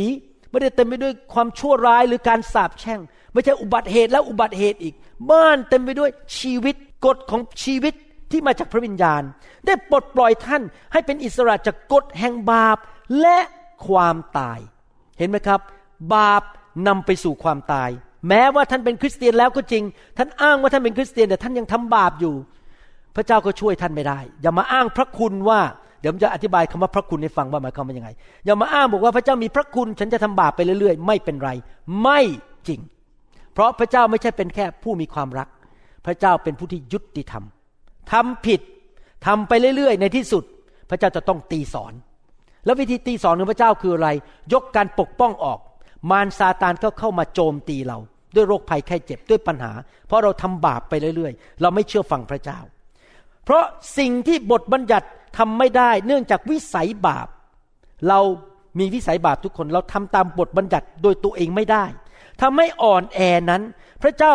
ไม่ได้เต็มไปด้วยความชั่วร้ายหรือการสาปแช่ง ไม่ใช่อุบัติเหตุแล้วอุบัติเหตุอีก บ้านเต็มไปด้วยชีวิตกฎของชีวิต ที่มาจากพระวิญญาณ ได้ปลดปล่อยท่านให้เป็นอิสระจากกฎแห่งบาปและความตาย เห็นไหมครับ บาปนำไปสู่ความตาย แม้ว่าท่านเป็นคริสเตียนแล้วก็จริง ท่านอ้างว่าท่านเป็นคริสเตียนแต่ท่านยังทำบาปอยู่ พระเจ้าก็ช่วยท่านไม่ได้ อย่ามาอ้างพระคุณว่าเดี๋ยวผมจะอธิบายคำว่าพระคุณให้ฟังว่าหมายความว่ายังไง อย่ามาอ้างบอกว่าพระเจ้ามีพระคุณ ฉันจะทำบาปไปเรื่อยๆ ไม่เป็นไร ไม่จริง เพราะพระเจ้าไม่ใช่เป็นแค่ผู้มีความรัก พระเจ้าเป็นผู้ที่ยุติธรรม ทำผิดทำไปเรื่อยๆ ในที่สุด พระเจ้าจะต้องตีสอน แล้ววิธีตีสอนของพระเจ้าคืออะไร ยกการปกป้องออก มารซาตานก็เข้ามาโจมตีเรา ด้วยโรคภัยไข้เจ็บด้วยปัญหา เพราะเราทำบาปไปเรื่อยๆ เราไม่เชื่อฟังพระเจ้า เพราะสิ่งที่บทบัญญัติทำไม่ได้เนื่องจากวิสัยบาป เรามีวิสัยบาปทุกคนเราทำตามบทบัญญัติโดยตัวเองไม่ได้ทำให้อ่อนแอนั้น พระเจ้า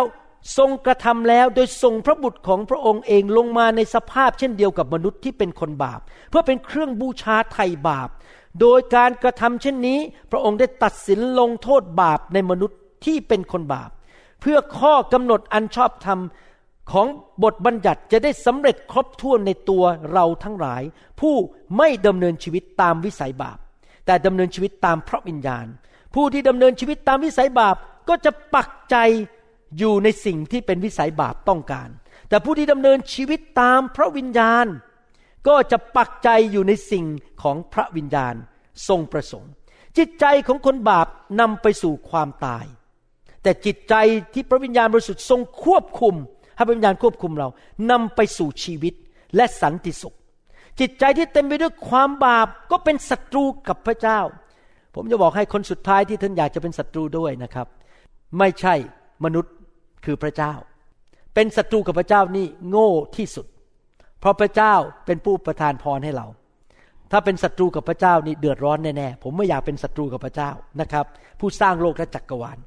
ทรงกระทำแล้วโดยทรงพระบุตรของพระองค์เองลงมาในสภาพเช่นเดียวกับมนุษย์ที่เป็นคนบาป เพื่อเป็นเครื่องบูชาไถ่บาป โดยการกระทำเช่นนี้ พระองค์ได้ตัดสินลงโทษบาปในมนุษย์ที่เป็นคนบาป เพื่อข้อกำหนดอันชอบธรรมของบทบัญญัติจะได้สำเร็จครบถ้วนในตัวเราทั้งหลาย ผู้ไม่ดำเนินชีวิตตามวิสัยบาป แต่ดำเนินชีวิตตามพระวิญญาณ ผู้ที่ดำเนินชีวิตตามวิสัยบาปก็จะปักใจ อยู่ในสิ่งที่เป็นวิสัยบาปต้องการ แต่ผู้ที่ดำเนินชีวิตตามพระวิญญาณ ก็จะปักใจอยู่ในสิ่งของพระวิญญาณทรงประสงค์ จิตใจของคนบาปนำไปสู่ความตาย แต่จิตใจที่พระวิญญาณบริสุทธิ์ทรงควบคุมให้พระวิญญาณควบคุมเรานำไปสู่ชีวิตและสันติสุข จิตใจที่เต็มไปด้วยความบาปก็เป็นศัตรูกับพระเจ้า ผมจะบอกให้คนสุดท้ายที่ท่านอยากจะเป็นศัตรูด้วยนะครับ ไม่ใช่มนุษย์ คือพระเจ้า เป็นศัตรูกับพระเจ้านี่โง่ที่สุด เพราะพระเจ้าเป็นผู้ประทานพรให้เรา ถ้าเป็นศัตรูกับพระเจ้านี่เดือดร้อนแน่ๆผมไม่อยากเป็นศัตรูกับพระเจ้านะครับ ผู้สร้างโลกและจักรวาล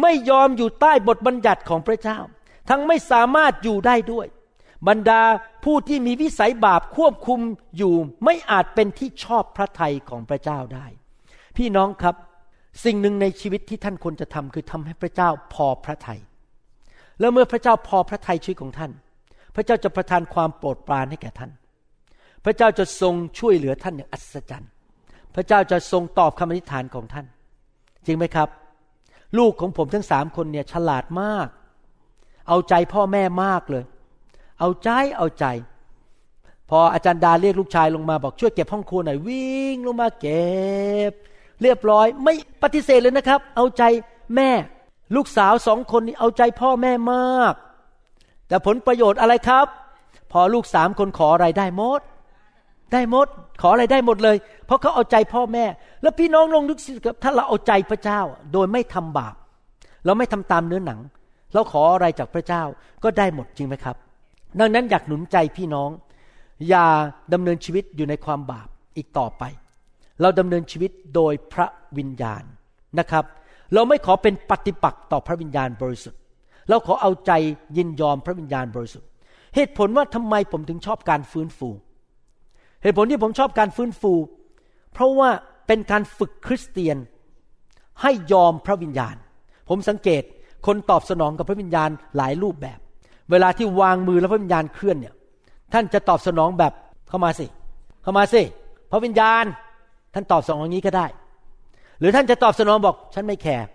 ไม่ยอมอยู่ใต้บทบัญญัติของพระเจ้า ทั้งไม่สามารถอยู่ได้ด้วย บรรดาผู้ที่มีวิสัยบาปควบคุมอยู่ไม่อาจเป็นที่ชอบพระทัยของพระเจ้าได้ พี่น้องครับสิ่งหนึ่งในชีวิตที่ท่านควรจะทำคือทำให้พระเจ้าพอพระทยัย แล้วเมื่อพระเจ้าพอพระทัยชีวิตของท่าน พระเจ้าจะประทานความโปรดปรานให้แก่ท่าน พระเจ้าจะทรงช่วยเหลือท่านอย่างอัศจรรย์ พระเจ้าจะทรงตอบคำอธิษฐานของท่าน จริงไหมครับ ลูกของผมทั้งสามคนเนี่ยฉลาดมาก เอาใจพ่อแม่มากเลย เอาใจเอาใจ พออาจารย์ดาเรียกลูกชายลงมาบอกช่วยเก็บห้องครัวหน่อยวิ่งลงมาเก็บ เรียบร้อยไม่ปฏิเสธเลยนะครับ เอาใจแม่ ลูกสาวสองคนนี้เอาใจพ่อแม่มาก แต่ผลประโยชน์อะไรครับ พอลูกสามคนขออะไรได้หมด ได้หมด ขออะไรได้หมดเลย เพราะเขาเอาใจพ่อแม่ แล้วพี่น้องลงนึกสิครับถ้าเราเอาใจพระเจ้าโดยไม่ทำบาป เราไม่ทำตามเนื้อหนัง เราขออะไรจากพระเจ้าก็ได้หมดจริงไหมครับ ดังนั้นอยากหนุนใจพี่น้อง อย่าดำเนินชีวิตอยู่ในความบาปอีกต่อไป เราดำเนินชีวิตโดยพระวิญญาณนะครับ เราไม่ขอเป็นปฏิปักษ์ต่อพระวิญญาณบริสุทธิ์ เราขอเอาใจยินยอมพระวิญญาณบริสุทธิ์ เหตุผลว่าทำไมผมถึงชอบการฟื้นฟู เหตุผลที่ผมชอบการฟื้นฟู เพราะว่าเป็นการฝึกคริสเตียน ให้ยอมพระวิญญาณ ผมสังเกตคนตอบสนองกับพระวิญญาณหลายรูปแบบ เวลาที่วางมือแล้วพระวิญญาณเคลื่อนเนี่ย ท่านจะตอบสนองแบบเข้ามาสิ เข้ามาสิ พระวิญญาณ ท่านตอบสนองอย่างนี้ก็ได้ หรือท่านจะตอบสนองบอก ฉันไม่แคร์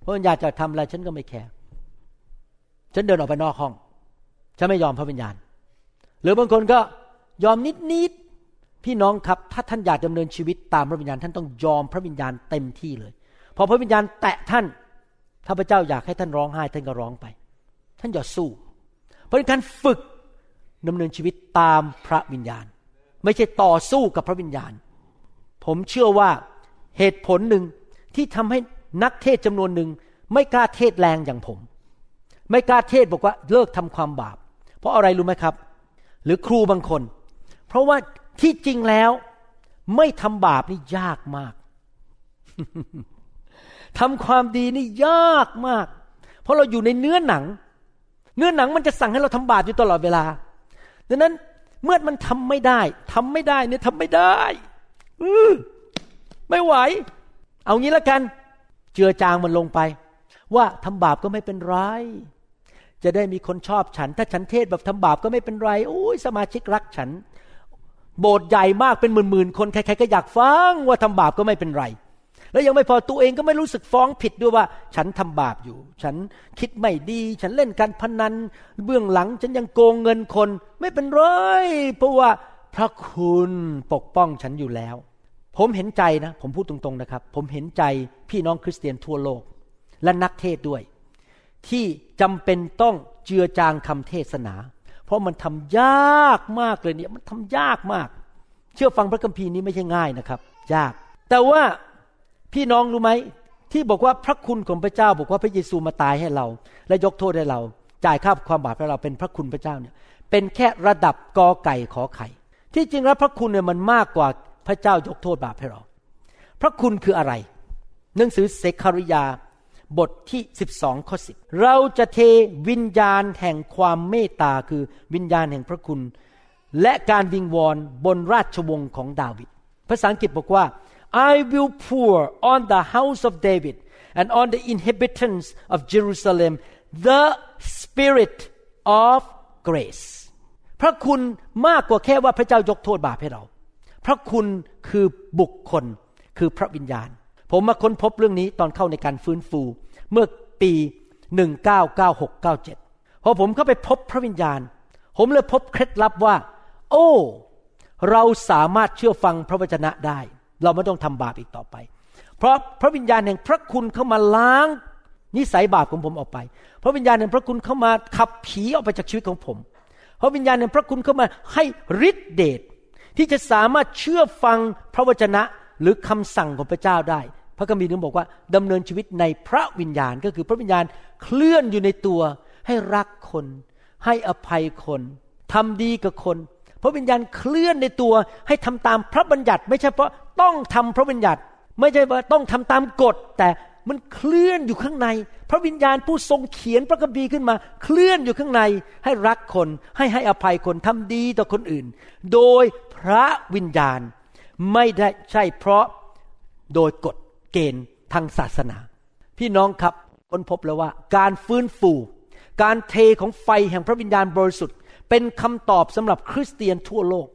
เพราะวิญญาณจะทำอะไรฉันก็ไม่แคร์ฉันเดินออกไปนอกห้อง ฉันไม่ยอมพระวิญญาณ หรือบางคนก็ยอมนิดนิดพี่น้องครับถ้าท่านอยากดำเนินชีวิตตามพระวิญญาณ ท่านต้องยอมพระวิญญาณเต็มที่เลยพอพระวิญญาณแตะท่านถ้าพระเจ้าอยากให้ท่านร้องไห้ท่านก็ร้องไป ท่านอย่าสู้เพราะการฝึกดำเนินชีวิตตามพระวิญญาณ ไม่ใช่ต่อสู้กับพระวิญญาณ ผมเชื่อว่า เหตุผลหนึ่งที่ทำให้นักเทศจำนวนหนึ่งไม่กล้าเทศแรงอย่างผม ไม่กล้าเทศบอกว่าเลิกทำความบาป เพราะอะไรรู้ไหมครับ หรือครูบางคน เพราะว่าที่จริงแล้ว ไม่ทำบาปนี่ยากมากทำความดีนี่ยากมาก เพราะเราอยู่ในเนื้อหนัง เนื้อหนังมันจะสั่งให้เราทำบาปอยู่ตลอดเวลา ดังนั้นเมื่อมันทำไม่ได้ทำไม่ได้เนี่ยทำไม่ได้อื ไม่ไหว เอางี้ล้วกัน เจือจางมันลงไป ว่าทำบาปก็ไม่เป็นไร จะได้มีคนชอบฉัน ถ้าฉันเทศแบบทำบาปก็ไม่เป็นไรโอ้ยสมาชิกรักฉัน โบสถ์ใหญ่มากเป็นหมื่นๆคนใครๆก็อยากฟังว่าทำบาปก็ไม่เป็นไร แล้วยังไม่พอตัวเองก็ไม่รู้สึกฟ้องผิดด้วยว่า ฉันทำบาปอยู่ ฉันคิดไม่ดี ฉันเล่นการพนัน เบื้องหลังฉันยังโกงเงินคน ไม่เป็นไรเพราะว่าพระคุณปกป้องฉันอยู่แล้ว ผมเห็นใจนะ ผมพูดตรงๆนะครับ ผมเห็นใจพี่น้องคริสเตียนทั่วโลก และนักเทศด้วย ที่จำเป็นต้องเจือจางคำเทศนา เพราะมันทำยากมากเลยเนี่ยมันทำยากมาก เชื่อฟังพระคัมภีร์นี้ไม่ใช่ง่ายนะครับ ยาก แต่ว่าพี่น้องรู้ไหมที่บอกว่าพระคุณของพระเจ้า บอกว่าพระเยซูมาตายให้เรา และยกโทษให้เรา จ่ายค่าความบาปให้เราเป็นพระคุณพระเจ้าเนี่ยเป็นแค่ระดับกอไก่ขอไข่ ที่จริงแล้วพระคุณเนี่ยมันมากกว่า พระเจ้ายกโทษบาปให้เรา พระคุณคืออะไร หนังสือเสคาริยาบทที่ 12 ข้อ 10 เราจะเทวิญญาณแห่งความเมตตาคือวิญญาณแห่งพระคุณ และการวิงวอนบนราชวงศ์ของดาวิดภาษาอังกฤษบอกว่า I will pour on the house of David and on the inhabitants of Jerusalem the spirit of grace พระคุณมากกว่าแค่ว่าพระเจ้ายกโทษบาปให้เรา ระคุณคือบุคคลคือพระวิญญาณ ผมมาค้นพบเรื่องนี้ตอนเข้าในการฟื้นฟู เมื่อปี 1996-97 พอผมเข้าไปพบพระวิญญาณ ผมเลยพบเคล็ดลับว่า โอ้ เราสามารถเชื่อฟังพระวจนะได้ เราไม่ต้องทำบาปอีกต่อไป เพราะพระวิญญาณแห่งพระคุณเข้ามาล้างนิสัยบาปของผมออกไป พระวิญญาณแห่งพระคุณเข้ามาขับผีออกไปจากชีวิตของผม พระวิญญาณแห่งพระคุณเข้ามาให้ฤทธิเดช ที่จะสามารถเชื่อฟังพระวจนะหรือคำสั่งของพระเจ้าได้ พระคัมภีร์นึงบอกว่าดำเนินชีวิตในพระวิญญาณก็คือพระวิญญาณเคลื่อนอยู่ในตัว ให้รักคน ให้อภัยคนทำดีกับคน พระวิญญาณเคลื่อนในตัว ให้ทำตามพระบัญญัติ ไม่ใช่เพราะต้องทำพระบัญญัติ ไม่ใช่ว่าต้องทำตามกฎ แต่มันเคลื่อนอยู่ข้างใน พระวิญญาณผู้ทรงเขียนพระคัมภีร์ขึ้นมา เคลื่อนอยู่ข้างใน ให้รักคน ให้ให้อภัยคนทำดีต่อคนอื่น โดย พระวิญญาณไม่ได้ใช่เพราะโดยกฎเกณฑ์ทางศาสนา พี่น้องครับค้นพบแล้วว่า การฟื้นฟู การเทของไฟแห่งพระวิญญาณบริสุทธิ์ เป็นคำตอบสำหรับคริสเตียนทั่วโลก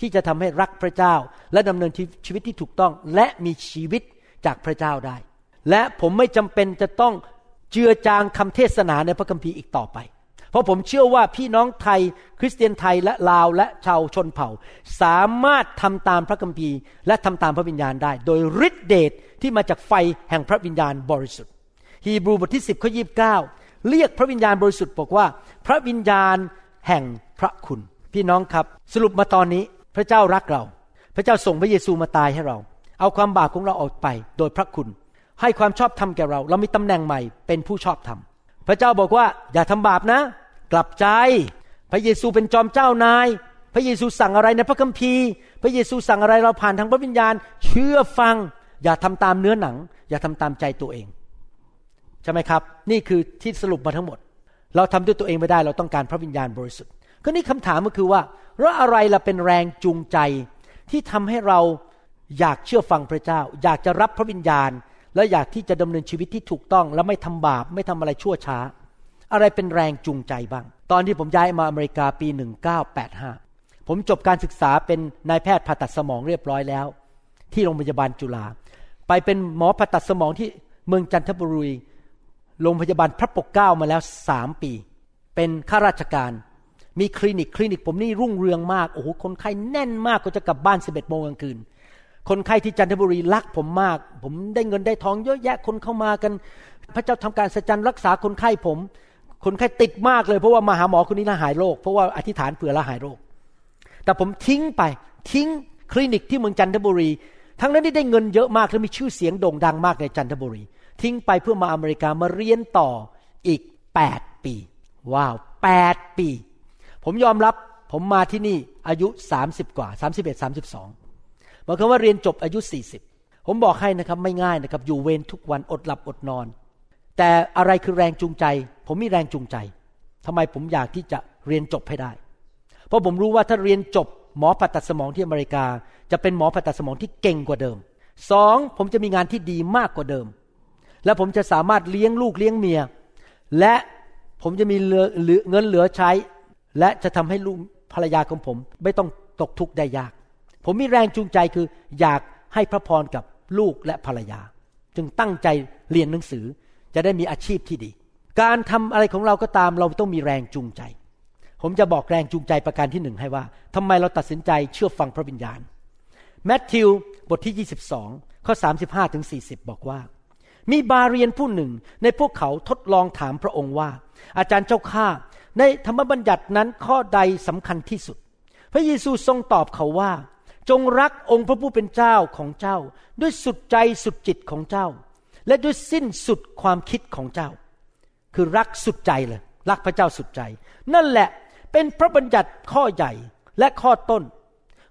ที่จะทำให้รักพระเจ้า และดำเนินชีวิตที่ถูกต้อง และมีชีวิตจากพระเจ้าได้ และผมไม่จำเป็นจะต้องเจือจางคำเทศนาในพระคัมภีร์อีกต่อไป เพราะผมเชื่อว่าพี่น้องไทย คริสเตียนไทยและลาวและชาวชนเผ่า สามารถทำตามพระคัมภีร์ และทำตามพระวิญญาณได้ โดยฤทธิเดชที่มาจากไฟแห่งพระวิญญาณบริสุทธิ์ฮีบรูบทที่ 10ข้อยีเรียกพระวิญญาณบริสุทธิ์บอกว่า พระวิญญาณแห่งพระคุณ พี่น้องครับ สรุปมาตอนนี้พระเจ้ารักเรา พระเจ้าส่งพระเยซูมาตายให้เรา เอาความบาปของเราออกไป โดยพระคุณ ให้ความชอบธรรมแก่เรา เรามีตำแหน่งใหม่เป็นผู้ชอบธรรม พระเจ้าบอกว่าอย่าทำบาปนะ กลับใจ พระเยซูเป็นจอมเจ้านาย พระเยซูสั่งอะไรในพระคัมภีร์ พระเยซูสั่งอะไรเราผ่านทางพระวิญญาณ เชื่อฟัง อย่าทำตามเนื้อหนัง อย่าทำตามใจตัวเองใช่ไหมครับ นี่คือที่สรุปมาทั้งหมด เราทำด้วยตัวเองไม่ได้เราต้องการพระวิญญาณบริสุทธิ์ก็นี่คำถามก็คือว่าแล้วอะไรล่ะเป็นแรงจูงใจที่ทำให้เราอยากเชื่อฟังพระเจ้า อยากจะรับพระวิญญาณ และอยากที่จะดำเนินชีวิตที่ถูกต้อง และไม่ทำบาปไม่ทำอะไรชั่วช้า อะไรเป็นแรงจูงใจบ้าง ตอนที่ผมย้ายมาอเมริกาปี 1985 ผมจบการศึกษาเป็นนายแพทย์ผ่าตัดสมองเรียบร้อยแล้ว ที่โรงพยาบาลจุฬาไปเป็นหมอผ่าตัดสมองที่เมืองจันทบุรีโรงพยาบาลพระปกเกล้ามาแล้วสามปี เป็นข้าราชการ มีคลินิกคลินิกผมนี่รุ่งเรืองมากโอ้โหคนไข้แน่นมากก็จะกลับบ้านสิบเอ็ดโมงกลางคืน คนไข้ที่จันทบุรีรักผมมาก ผมได้เงินได้ทองเยอะแยะคนเข้ามากัน พระเจ้าทำการสัจจันรักษาคนไข้ผม คนไข้ติดมากเลยเพราะว่ามาหาหมอคนนี้ล้วหายโรคเพราะว่าอธิษฐานเผื่อละหายโรค แต่ผมทิ้งไปทิ้งคลินิกที่เมืองจันทบุรี ทั้งนั้นที่ได้เงินเยอะมากและมีชื่อเสียงโด่งดังมากในจันทบุรี ทิ้งไปเพื่อมาอเมริกามาเรียนต่ออีก 8 ปี ว้าว 8 ปี ผมยอมรับผมมาที่นี่อายุ 30 กว่า 31 32ห มายความว่าเรียนจบอายุ 40 ผมบอกให้นะครับไม่ง่ายนะครับ อยู่เวรทุกวันอดหลับอดนอน แต่อะไรคือแรงจูงใจ ผมมีแรงจูงใจทำไมผมอยากที่จะเรียนจบให้ได้ เพราะผมรู้ว่าถ้าเรียนจบหมอผ่าตัดสมองที่อเมริกา จะเป็นหมอผ่าตัดสมองที่เก่งกว่าเดิมสองผมจะมีงานที่ดีมากกว่าเดิม และผมจะสามารถเลี้ยงลูกเลี้ยงเมีย และผมจะมีเงินเหลือใช้ และจะทำให้ลูกภรรยาของผม ไม่ต้องตกทุกข์ได้ยาก ผมมีแรงจูงใจคืออยากให้พระพรกับลูกและภรรยา จึงตั้งใจเรียนหนังสือจะได้มีอาชีพที่ดี การทำอะไรของเราก็ตามเราต้องมีแรงจูงใจ ผมจะบอกแรงจูงใจประการที่หนึ่งให้ว่าทำไมเราตัดสินใจเชื่อฟังพระวิญญาณแมทธิวบทที่ 22 ข้อ 35ถึง40 บอกว่า มีบาเรียนผู้หนึ่งในพวกเขาทดลองถามพระองค์ว่า อาจารย์เจ้าข้าในธรรมบัญญัตินั้นข้อใดสำคัญที่สุด พระเยซูทรงตอบเขาว่า จงรักองค์พระผู้เป็นเจ้าของเจ้า ด้วยสุดใจสุดจิตของเจ้า และด้วยสิ้นสุดความคิดของเจ้า คือรักสุดใจเลยรักพระเจ้าสุดใจ นั่นแหละเป็นพระบัญญัติข้อใหญ่และข้อต้น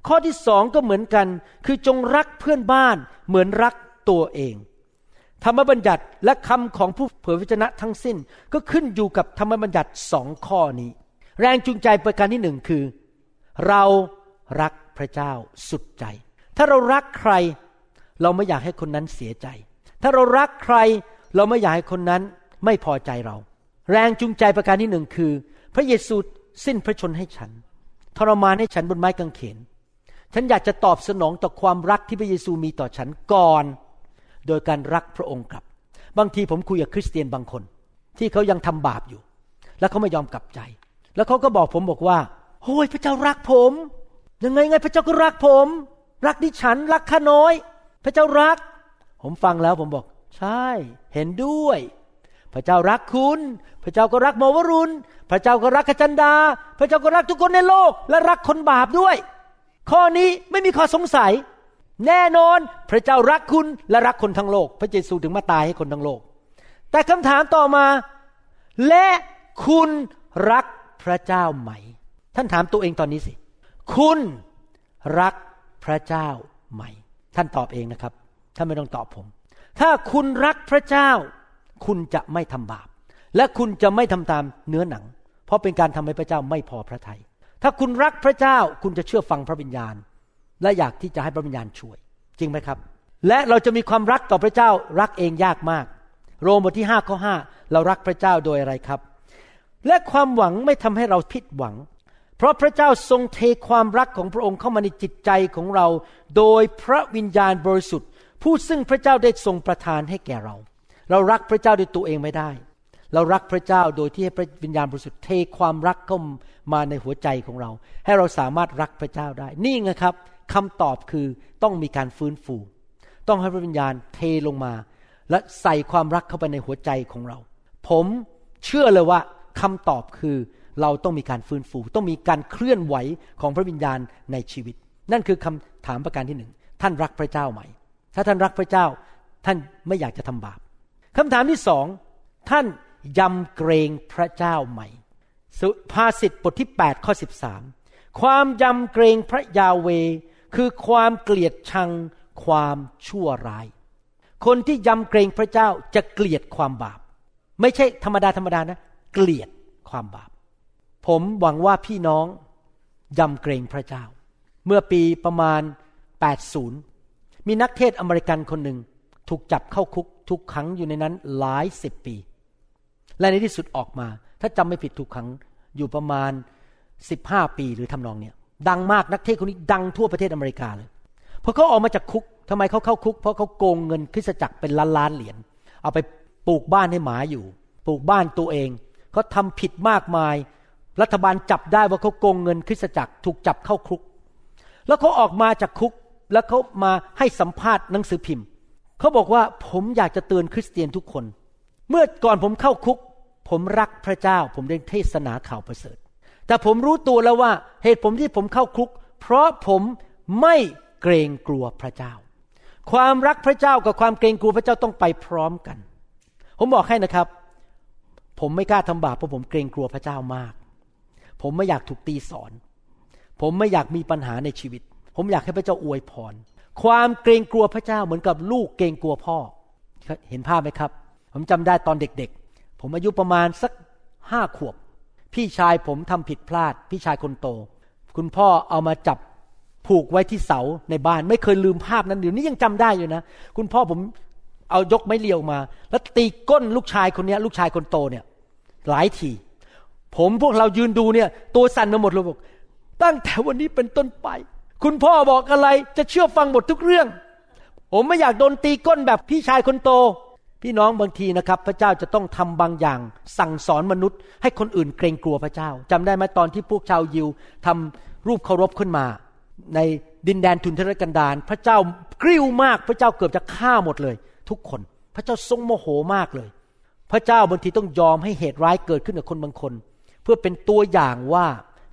ข้อที่สองก็เหมือนกัน คือจงรักเพื่อนบ้านเหมือนรักตัวเอง ธรรมบัญญัติและคำของผู้เผยพระชนะทั้งสิ้นก็ขึ้นอยู่กับธรรมบัญญัติสองข้อนี้ แรงจูงใจประการที่หนึ่งคือ เรารัก พระเจ้าสุดใจ ถ้าเรารักใคร เราไม่อยากให้คนนั้นเสียใจ ถ้าเรารักใคร เราไม่อยากให้คนนั้นไม่พอใจเรา แรงจูงใจประการที่หนึ่งคือ พระเยซูสิ้นพระชนให้ฉัน ทรมานให้ฉันบนไม้กางเขน ฉันอยากจะตอบสนองต่อความรักที่พระเยซูมีต่อฉันก่อน โดยการรักพระองค์กลับ บางทีผมคุยกับคริสเตียนบางคน ที่เขายังทำบาปอยู่ แล้วเขาไม่ยอมกลับใจ แล้วเขาก็บอกผมบอกว่าโอ้ยพระเจ้ารักผม ยังไงไงพระเจ้าก็รักผม รักดิฉัน รักข้าน้อย พระเจ้ารัก ผมฟังแล้วผมบอก ใช่ เห็นด้วย พระเจ้ารักคุณ พระเจ้าก็รักโมวรุณ พระเจ้าก็รักขจันดา พระเจ้าก็รักทุกคนในโลก และรักคนบาปด้วย ข้อนี้ไม่มีข้อสงสัย แน่นอนพระเจ้ารักคุณและรักคนทั้งโลก พระเยซูถึงมาตายให้คนทั้งโลก แต่คำถามต่อมา และคุณรักพระเจ้าไหม ท่านถามตัวเองตอนนี้สิ คุณรักพระเจ้าไหม ท่านตอบเองนะครับ ท่านไม่ต้องตอบผม ถ้าคุณรักพระเจ้า คุณจะไม่ทำบาป และคุณจะไม่ทำตามเนื้อหนัง เพราะเป็นการทำให้พระเจ้าไม่พอพระทยัย ถ้าคุณรักพระเจ้า คุณจะเชื่อฟังพระวิญญาณ และอยากที่จะให้พระวิญญาณช่วย จริงไหมครับ และเราจะมีความรักต่อพระเจ้า รักเองยากมาก โรมบทที่5ข้อ5เรารักพระเจ้าโดยอะไรครับ และความหวังไม่ทำให้เราผิดหวัง เพราะพระเจ้าทรงเทความรักของพระองค์เข้ามาในจิตใจของเรา โดยพระวิญญาณบริสุทธิ์ผู้ซึ่งพระเจ้าได้ทรงประทานให้แก่เรา เรารักพระเจ้าด้วยตัวเองไม่ได้ เรารักพระเจ้าโดยที่ให้พระวิญญาณบริสุทธิ์เทความรักเข้ามาในหัวใจของเรา ให้เราสามารถรักพระเจ้าได้ นี่ไงครับคำตอบคือต้องมีการฟื้นฟู ต้องให้พระวิญญาณเทลงมา และใส่ความรักเข้าไปในหัวใจของเรา ผมเชื่อเลยว่าคำตอบคือ เราต้องมีการฟื้นฟู ต้องมีการเคลื่อนไหวของพระวิญญาณในชีวิต นั่นคือคำถามประการที่หนึ่งท่านรักพระเจ้าไหม ถ้าท่านรักพระเจ้า ท่านไม่อยากจะทำบาปคำถามที่สองท่านยำเกรงพระเจ้าไหมสุภาษิตบทที่ 8 ข้อ 13 ความยำเกรงพระยาเว คือความเกลียดชังความชั่วร้าย คนที่ยำเกรงพระเจ้าจะเกลียดความบาป ไม่ใช่ธรรมดาธรรมดานะ เกลียดความบาป ผมหวังว่าพี่น้องยำเกรงพระเจ้า เมื่อปีประมาณ 80 มีนักเทศอเมริกันคนหนึ่ง ถูกจับเข้าคุกถูกขังอยู่ในนั้นหลายสิบปี และในที่สุดออกมา ถ้าจำไม่ผิดถูกขังอยู่ประมาณ 15 ปีหรือทำนองเนี้ยดังมากนักเทศคนนี้ดังทั่วประเทศอเมริกาเลยพอเขาออกมาจากคุกทำไมเขาเข้าคุก เพราะเขาโกงเงินคริสตจักรเป็นล้านล้านเหรียญเอาไปปลูกบ้านให้หมาอยู่ ปลูกบ้านตัวเองเขาทาผิดมากมาย รัฐบาลจับได้ว่าเขาโกงเงินคริสตจักรถูกจับเข้าคุก แล้วเขาออกมาจากคุกแล้วเขามาให้สัมภาษณ์หนังสือพิมพ์ เขาบอกว่าผมอยากจะเตือนคริสเตียนทุกคน เมื่อก่อนผมเข้าคุก ผมรักพระเจ้า ผมได้เทศนาข่าวประเสริฐ แต่ผมรู้ตัวแล้วว่าเหตุผมที่ผมเข้าคุก เพราะผมไม่เกรงกลัวพระเจ้า ความรักพระเจ้ากับความเกรงกลัวพระเจ้าต้องไปพร้อมกัน ผมบอกให้นะครับ ผมไม่กล้าทำบาปเพราะผมเกรงกลัวพระเจ้ามาก ผมไม่อยากถูกตีสอน ผมไม่อยากมีปัญหาในชีวิต ผมอยากให้พระเจ้าอวยพร ความเกรงกลัวพระเจ้าเหมือนกับลูกเกรงกลัวพ่อ เห็นภาพไหมครับ ผมจำได้ตอนเด็กๆ ผมอายุประมาณสักห้าขวบ พี่ชายผมทำผิดพลาด พี่ชายคนโต คุณพ่อเอามาจับผูกไว้ที่เสาในบ้าน ไม่เคยลืมภาพนั้นเดี๋ยวนี้ยังจำได้อยู่นะ คุณพ่อผมเอายกไม้เลียวมา แล้วตีก้นลูกชายคนนี้ลูกชายคนโตเนี่ย หลายที ผมพวกเรายืนดูเนี่ย ตัวสั่นไปหมดเลยบอกตั้งแต่วันนี้เป็นต้นไป คุณพ่อบอกอะไรจะเชื่อฟังหมดทุกเรื่อง ผมไม่อยากโดนตีก้นแบบพี่ชายคนโต พี่น้องบางทีนะครับ พระเจ้าจะต้องทำบางอย่าง สั่งสอนมนุษย์ ให้คนอื่นเกรงกลัวพระเจ้าจำได้ไหมตอนที่พวกชาวยิวทำรูปเคารพขึ้นมา ในดินแดนทุนทรกันดารพระเจ้ากริ้วมากพระเจ้าเกือบจะฆ่าหมดเลย ทุกคน พระเจ้าทรงโมโหมากเลย พระเจ้าบางทีต้องยอมให้เหตุร้ายเกิดขึ้นกับคนบางคน พื่อเป็นตัวอย่างว่า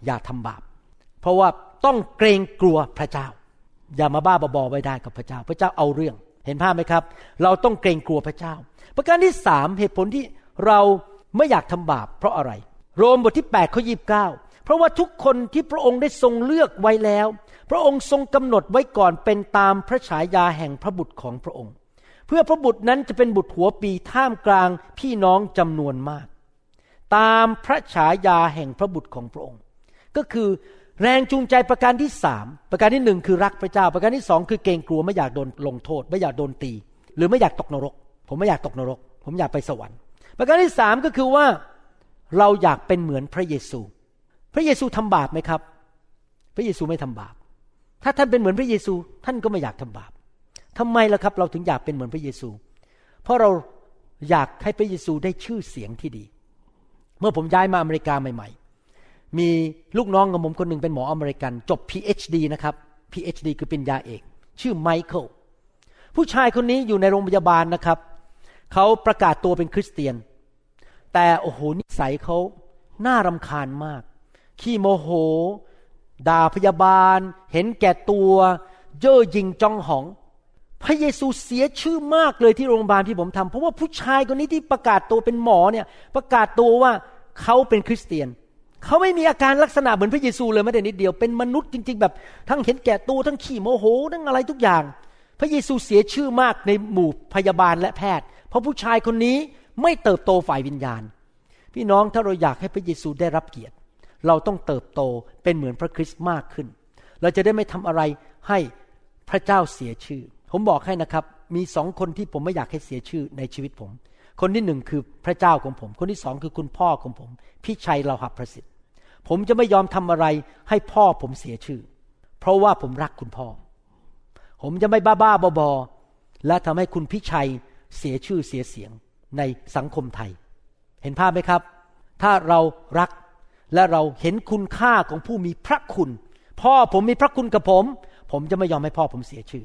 อย่าทำบาป เพราะว่าต้องเกรงกลัวพระเจ้า อย่ามาบ้าบอไว้ได้กับพระเจ้า พระเจ้าเอาเรื่องเห็นภาพไหมครับ เราต้องเกรงกลัวพระเจ้า ประการที่สามเหตุผลที่เราไม่อยากทำบาป เพราะอะไร โรมบทที่8ข้อยีบเก้าเพราะว่าทุกคนที่พระองค์ได้ทรงเลือกไว้แล้ว พระองค์ทรงกำหนดไว้ก่อนเป็นตามพระฉายาแห่งพระบุตรของพระองค์ เพื่อพระบุตรนั้นจะเป็นบุตรหัวปีท่ามกลางพี่น้องจำนวนมาก ตามพระฉายาแห่งพระบุตรของพระองค์ ก็คือแรงจูงใจประการที่สามประการที่หนึ่งคือรักพระเจ้า ประการที่สองคือเกรงกลัวไม่อยากโดนลงโทษ ไม่อยากโดนตี หรือไม่อยากตกนรก ผมไม่อยากตกนรก ผมอยากไปสวรรค์ ประการที่สามก็คือว่าเราอยากเป็นเหมือนพระเยซู พระเยซูทำบาปไหมครับ พระเยซูไม่ทำบาป ถ้าท่านเป็นเหมือนพระเยซู ท่านก็ไม่อยากทำบาปทำไมล่ะครับ เราถึงอยากเป็นเหมือนพระเยซู เพราะเราอยากให้พระเยซูได้ชื่อเสียงที่ดี มื่อผมย้ายมาอเมริกาใหม่ ๆ มีลูกน้องของผมคนหนึ่งเป็นหมออเมริกัน จบ PhD นะครับ PhD คือเป็นยาเอก ชื่อไมเคิลผู้ชายคนนี้อยู่ในโรงพยาบาลนะครับ เขาประกาศตัวเป็นคริสเตียน แต่โอ้โหนิสัยเขาน่ารำคาญมาก ขี้โมโห ด่าพยาบาล เห็นแก่ตัว เย่อหยิ่งจองหอง พระเยซูเสียชื่อมากเลยที่โรงพยาบาลที่ผมทำเพราะว่าผู้ชายคนนี้ที่ประกาศตัวเป็นหมอเนี่ยประกาศตัวว่า เขาเป็นคริสเตียน เขาไม่มีอาการลักษณะเหมือนพระเยซูเลยแม้แต่นิดเดียว เป็นมนุษย์จริง ๆ แบบ ทั้งเห็นแก่ตัวทั้งขี้โมโหทั้งอะไรทุกอย่าง พระเยซูเสียชื่อมากในหมู่พยาบาลและแพทย์ เพราะผู้ชายคนนี้ไม่เติบโตฝ่ายวิญญาณ พี่น้องถ้าเราอยากให้พระเยซูได้รับเกียรติ เราต้องเติบโตเป็นเหมือนพระคริสต์มากขึ้น เราจะได้ไม่ทำอะไรให้พระเจ้าเสียชื่อ ผมบอกให้นะครับ มีสองคนที่ผมไม่อยากให้เสียชื่อในชีวิตผม คนที่หนึ่งคือพระเจ้าของผม คนที่สองคือคุณพ่อของผม พี่ชัยเราหับประสิทธิ์ ผมจะไม่ยอมทำอะไรให้พ่อผมเสียชื่อ เพราะว่าผมรักคุณพ่อ ผมจะไม่บ้าบ้าบอบและทำให้คุณพี่ชัยเสียชื่อเสียเสียงในสังคมไทย เห็นภาพไหมครับ ถ้าเรารักและเราเห็นคุณค่าของผู้มีพระคุณ พ่อผมมีพระคุณกับผม ผมจะไม่ยอมให้พ่อผมเสียชื่อ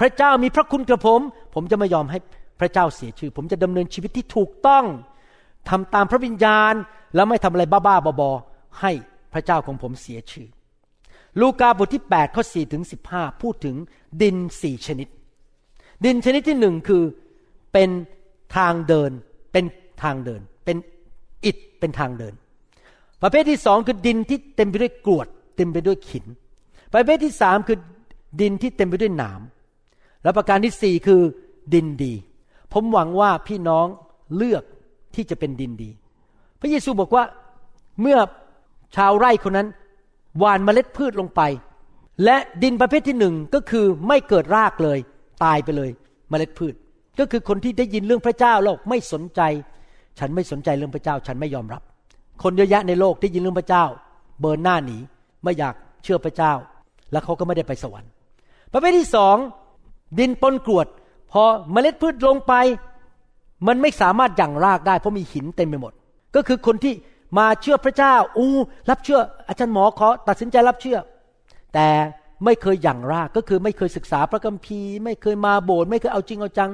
พระเจ้ามีพระคุณกับผม ผมจะไม่ยอมให้ พระเจ้าเสียชื่อ ผมจะดำเนินชีวิตที่ถูกต้องทำตามพระวิญญาณ แล้วไม่ทำอะไรบ้าๆบอๆให้พระเจ้าของผมเสียชื่อ ลูกาบทที่8ข้อ4ถึง15 พูดถึงดินสี่ชนิด ดินชนิดที่หนึ่งคือเป็นทางเดินเป็นทางเดิน เป็นอิฐเป็นทางเดิน ประเภทที่สองคือดินที่เต็มไปด้วยกรวด เต็มไปด้วยขิน ประเภทที่สามคือดินที่เต็มไปด้วยหนามและประการที่สี่คือดินดี ผมหวังว่าพี่น้องเลือกที่จะเป็นดินดี พระเยซูบอกว่าเมื่อชาวไร่คนนั้นหว่านเมล็ดพืชลงไป และดินประเภทที่หนึ่งก็คือไม่เกิดรากเลย ตายไปเลยเมล็ดพืช ก็คือคนที่ได้ยินเรื่องพระเจ้าแล้วไม่สนใจ ฉันไม่สนใจเรื่องพระเจ้า ฉันไม่ยอมรับ คนเยอะแยะในโลกที่ยินเรื่องพระเจ้า เบิร์นหน้าหนีไม่อยากเชื่อพระเจ้า แล้วเขาก็ไม่ได้ไปสวรรค์ ประเภทที่สองดินปนกรวด พอเมล็ดพืชลงไป มันไม่สามารถยั่งรากได้ เพราะมีหินเต็มไปหมด ก็คือคนที่มาเชื่อพระเจ้า อู้รับเชื่อ อาจารย์หมอขอตัดสินใจรับเชื่อ แต่ไม่เคยยั่งรากก็คือไม่เคยศึกษาพระคัมภีร์ ไม่เคยมาโบสถ์ไม่เคยเอาจริงเอาจัง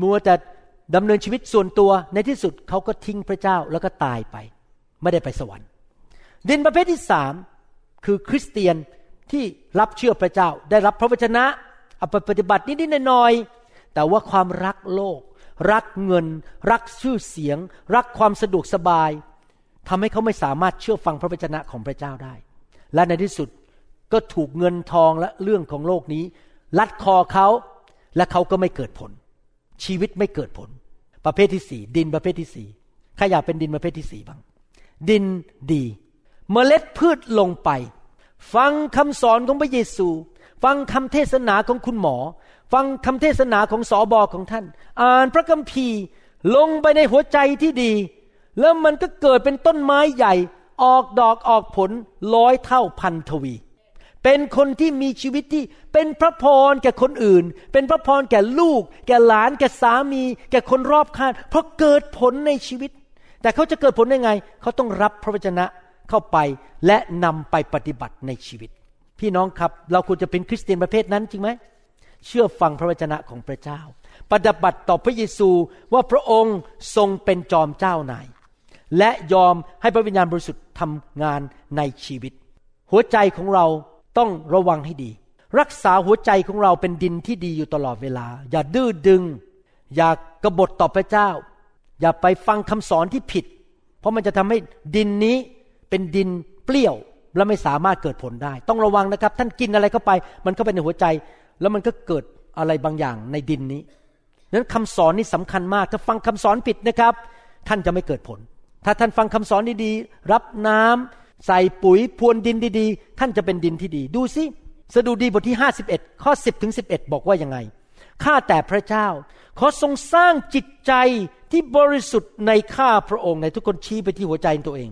มัวแต่ดำเนินชีวิตส่วนตัวในที่สุดเขาก็ทิ้งพระเจ้าแล้วก็ตายไป ไม่ได้ไปสวรรค์ ดินประเภทที่สามคือคริสเตียนที่รับเชื่อพระเจ้า ได้รับพระวจนะเอาไปปฏิบัตินิดๆหน่อยๆ แต่ว่าความรักโลก รักเงิน รักชื่อเสียง รักความสะดวกสบายทำให้เขาไม่สามารถเชื่อฟังพระวจนะของพระเจ้าได้ และในที่สุดก็ถูกเงินทองและเรื่องของโลกนี้ ลัดคอเขาและเขาก็ไม่เกิดผล ชีวิตไม่เกิดผล ประเภทที่สี่ดินประเภทที่สี่ใครอยากเป็นดินประเภทที่สี่บ้าง ดินดี เมล็ดพืชลงไป ฟังคำสอนของพระเยซู ฟังคำเทศนาของคุณหมอ ฟังคำเทศนาของสอบอของท่าน อ่านพระคัมภีร์ลงไปในหัวใจที่ดี แล้วมันก็เกิดเป็นต้นไม้ใหญ่ ออกดอกออกผลร้อยเท่าพันทวี เป็นคนที่มีชีวิตที่เป็นพระพรแก่คนอื่น เป็นพระพรแก่ลูก แก่หลาน แก่สามี แก่คนรอบข้าง เพราะเกิดผลในชีวิต แต่เขาจะเกิดผลได้ไง เขาต้องรับพระวจนะเข้าไปและนำไปปฏิบัติในชีวิต พี่น้องครับ เราควรจะเป็นคริสเตียนประเภทนั้นจริงไหมเชื่อฟังพระวจนะของพระเจ้า ปฏิบัติต่อพระเยซูว่าพระองค์ทรงเป็นจอมเจ้านาย และยอมให้พระวิญญาณบริสุทธิ์ทำงานในชีวิต หัวใจของเราต้องระวังให้ดี รักษาหัวใจของเราเป็นดินที่ดีอยู่ตลอดเวลา อย่าดื้อดึง อย่ากบฏต่อพระเจ้า อย่าไปฟังคำสอนที่ผิด เพราะมันจะทำให้ดินนี้เป็นดินเปรี้ยว และไม่สามารถเกิดผลได้ ต้องระวังนะครับ ท่านกินอะไรเข้าไป มันเข้าไปในหัวใจ แล้วมันก็เกิดอะไรบางอย่างในดินนี้นั้นคำสอนนี่สำคัญมาก ถ้าฟังคำสอนผิดนะครับ ท่านจะไม่เกิดผล ถ้าท่านฟังคำสอนดีๆ รับน้ำใส่ปุ๋ยพรวนดินดีๆ ท่านจะเป็นดินที่ดี ดูสิสดุดีบทที่ 51 ข้อ 10 ถึง 11 บอกว่ายังไง ข้าแต่พระเจ้า ขอทรงสร้างจิตใจที่บริสุทธิ์ในข้าพระองค์ในทุกคนชี้ไปที่หัวใจตัวเอง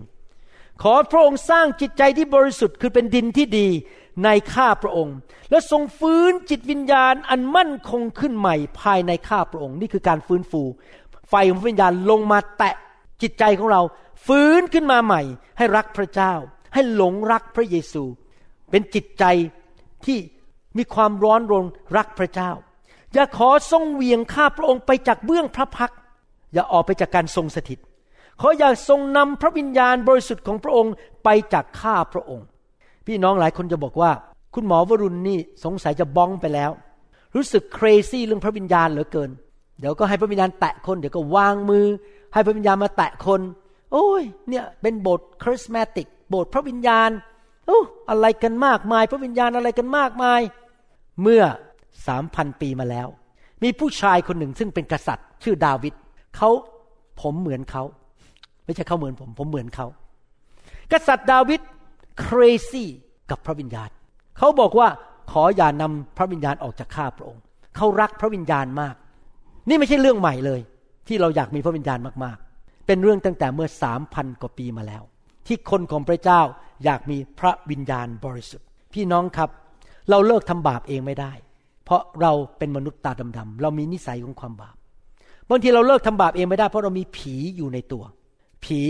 ขอพระองค์สร้างจิตใจที่บริสุทธิ์คือเป็นดินที่ดีในข้าพระองค์ และทรงฟื้นจิตวิญญาณอันมั่นคงขึ้นใหม่ภายในข้าพระองค์ นี่คือการฟื้นฟู ไฟของวิญญาณลงมาแตะจิตใจของเรา ฟื้นขึ้นมาใหม่ ให้รักพระเจ้า ให้หลงรักพระเยซู เป็นจิตใจที่มีความร้อนรนรักพระเจ้า อย่าขอทรงเวียงข้าพระองค์ไปจากเบื้องพระพัก อย่าออกไปจากการทรงสถิต ขออย่าทรงนำพระวิญญาณบริสุทธิ์ของพระองค์ไปจากข้าพระองค์ พี่น้องหลายคนจะบอกว่า คุณหมอวรุณนี่สงสัยจะบ้องไปแล้ว รู้สึกเครซี่เรื่องพระวิญญาณเหลือเกิน เดี๋ยวก็ให้พระวิญญาณแตะคน เดี๋ยวก็วางมือ ให้พระวิญญาณมาแตะคน โอ้ย เนี่ยเป็นโบสถ์คริสมาติก โบสถ์พระวิญญาณโอ้อะไรกันมากมาย พระวิญญาณอะไรกันมากมาย เมื่อสามพันปีมาแล้ว มีผู้ชายคนหนึ่งซึ่งเป็นกษัตริย์ ชื่อดาวิดเขาผมเหมือนเขา ไม่ใช่เขาเหมือนผม ผมเหมือนเขา กษัตริย์ดาวิด crazy กับพระวิญญาณ เขาบอกว่าขออย่านำพระวิญญาณออกจากข้าพระองค์ เขารักพระวิญญาณมาก นี่ไม่ใช่เรื่องใหม่เลย ที่เราอยากมีพระวิญญาณมากๆ เป็นเรื่องตั้งแต่เมื่อสามพันกว่าปีมาแล้ว ที่คนของพระเจ้าอยากมีพระวิญญาณบริสุทธิ์ พี่น้องครับ เราเลิกทำบาปเองไม่ได้ เพราะเราเป็นมนุษย์ตาดำๆเรามีนิสัยของความบาปบางทีเราเลิกทำบาปเองไม่ได้เพราะเรามีผีอยู่ในตัว ผี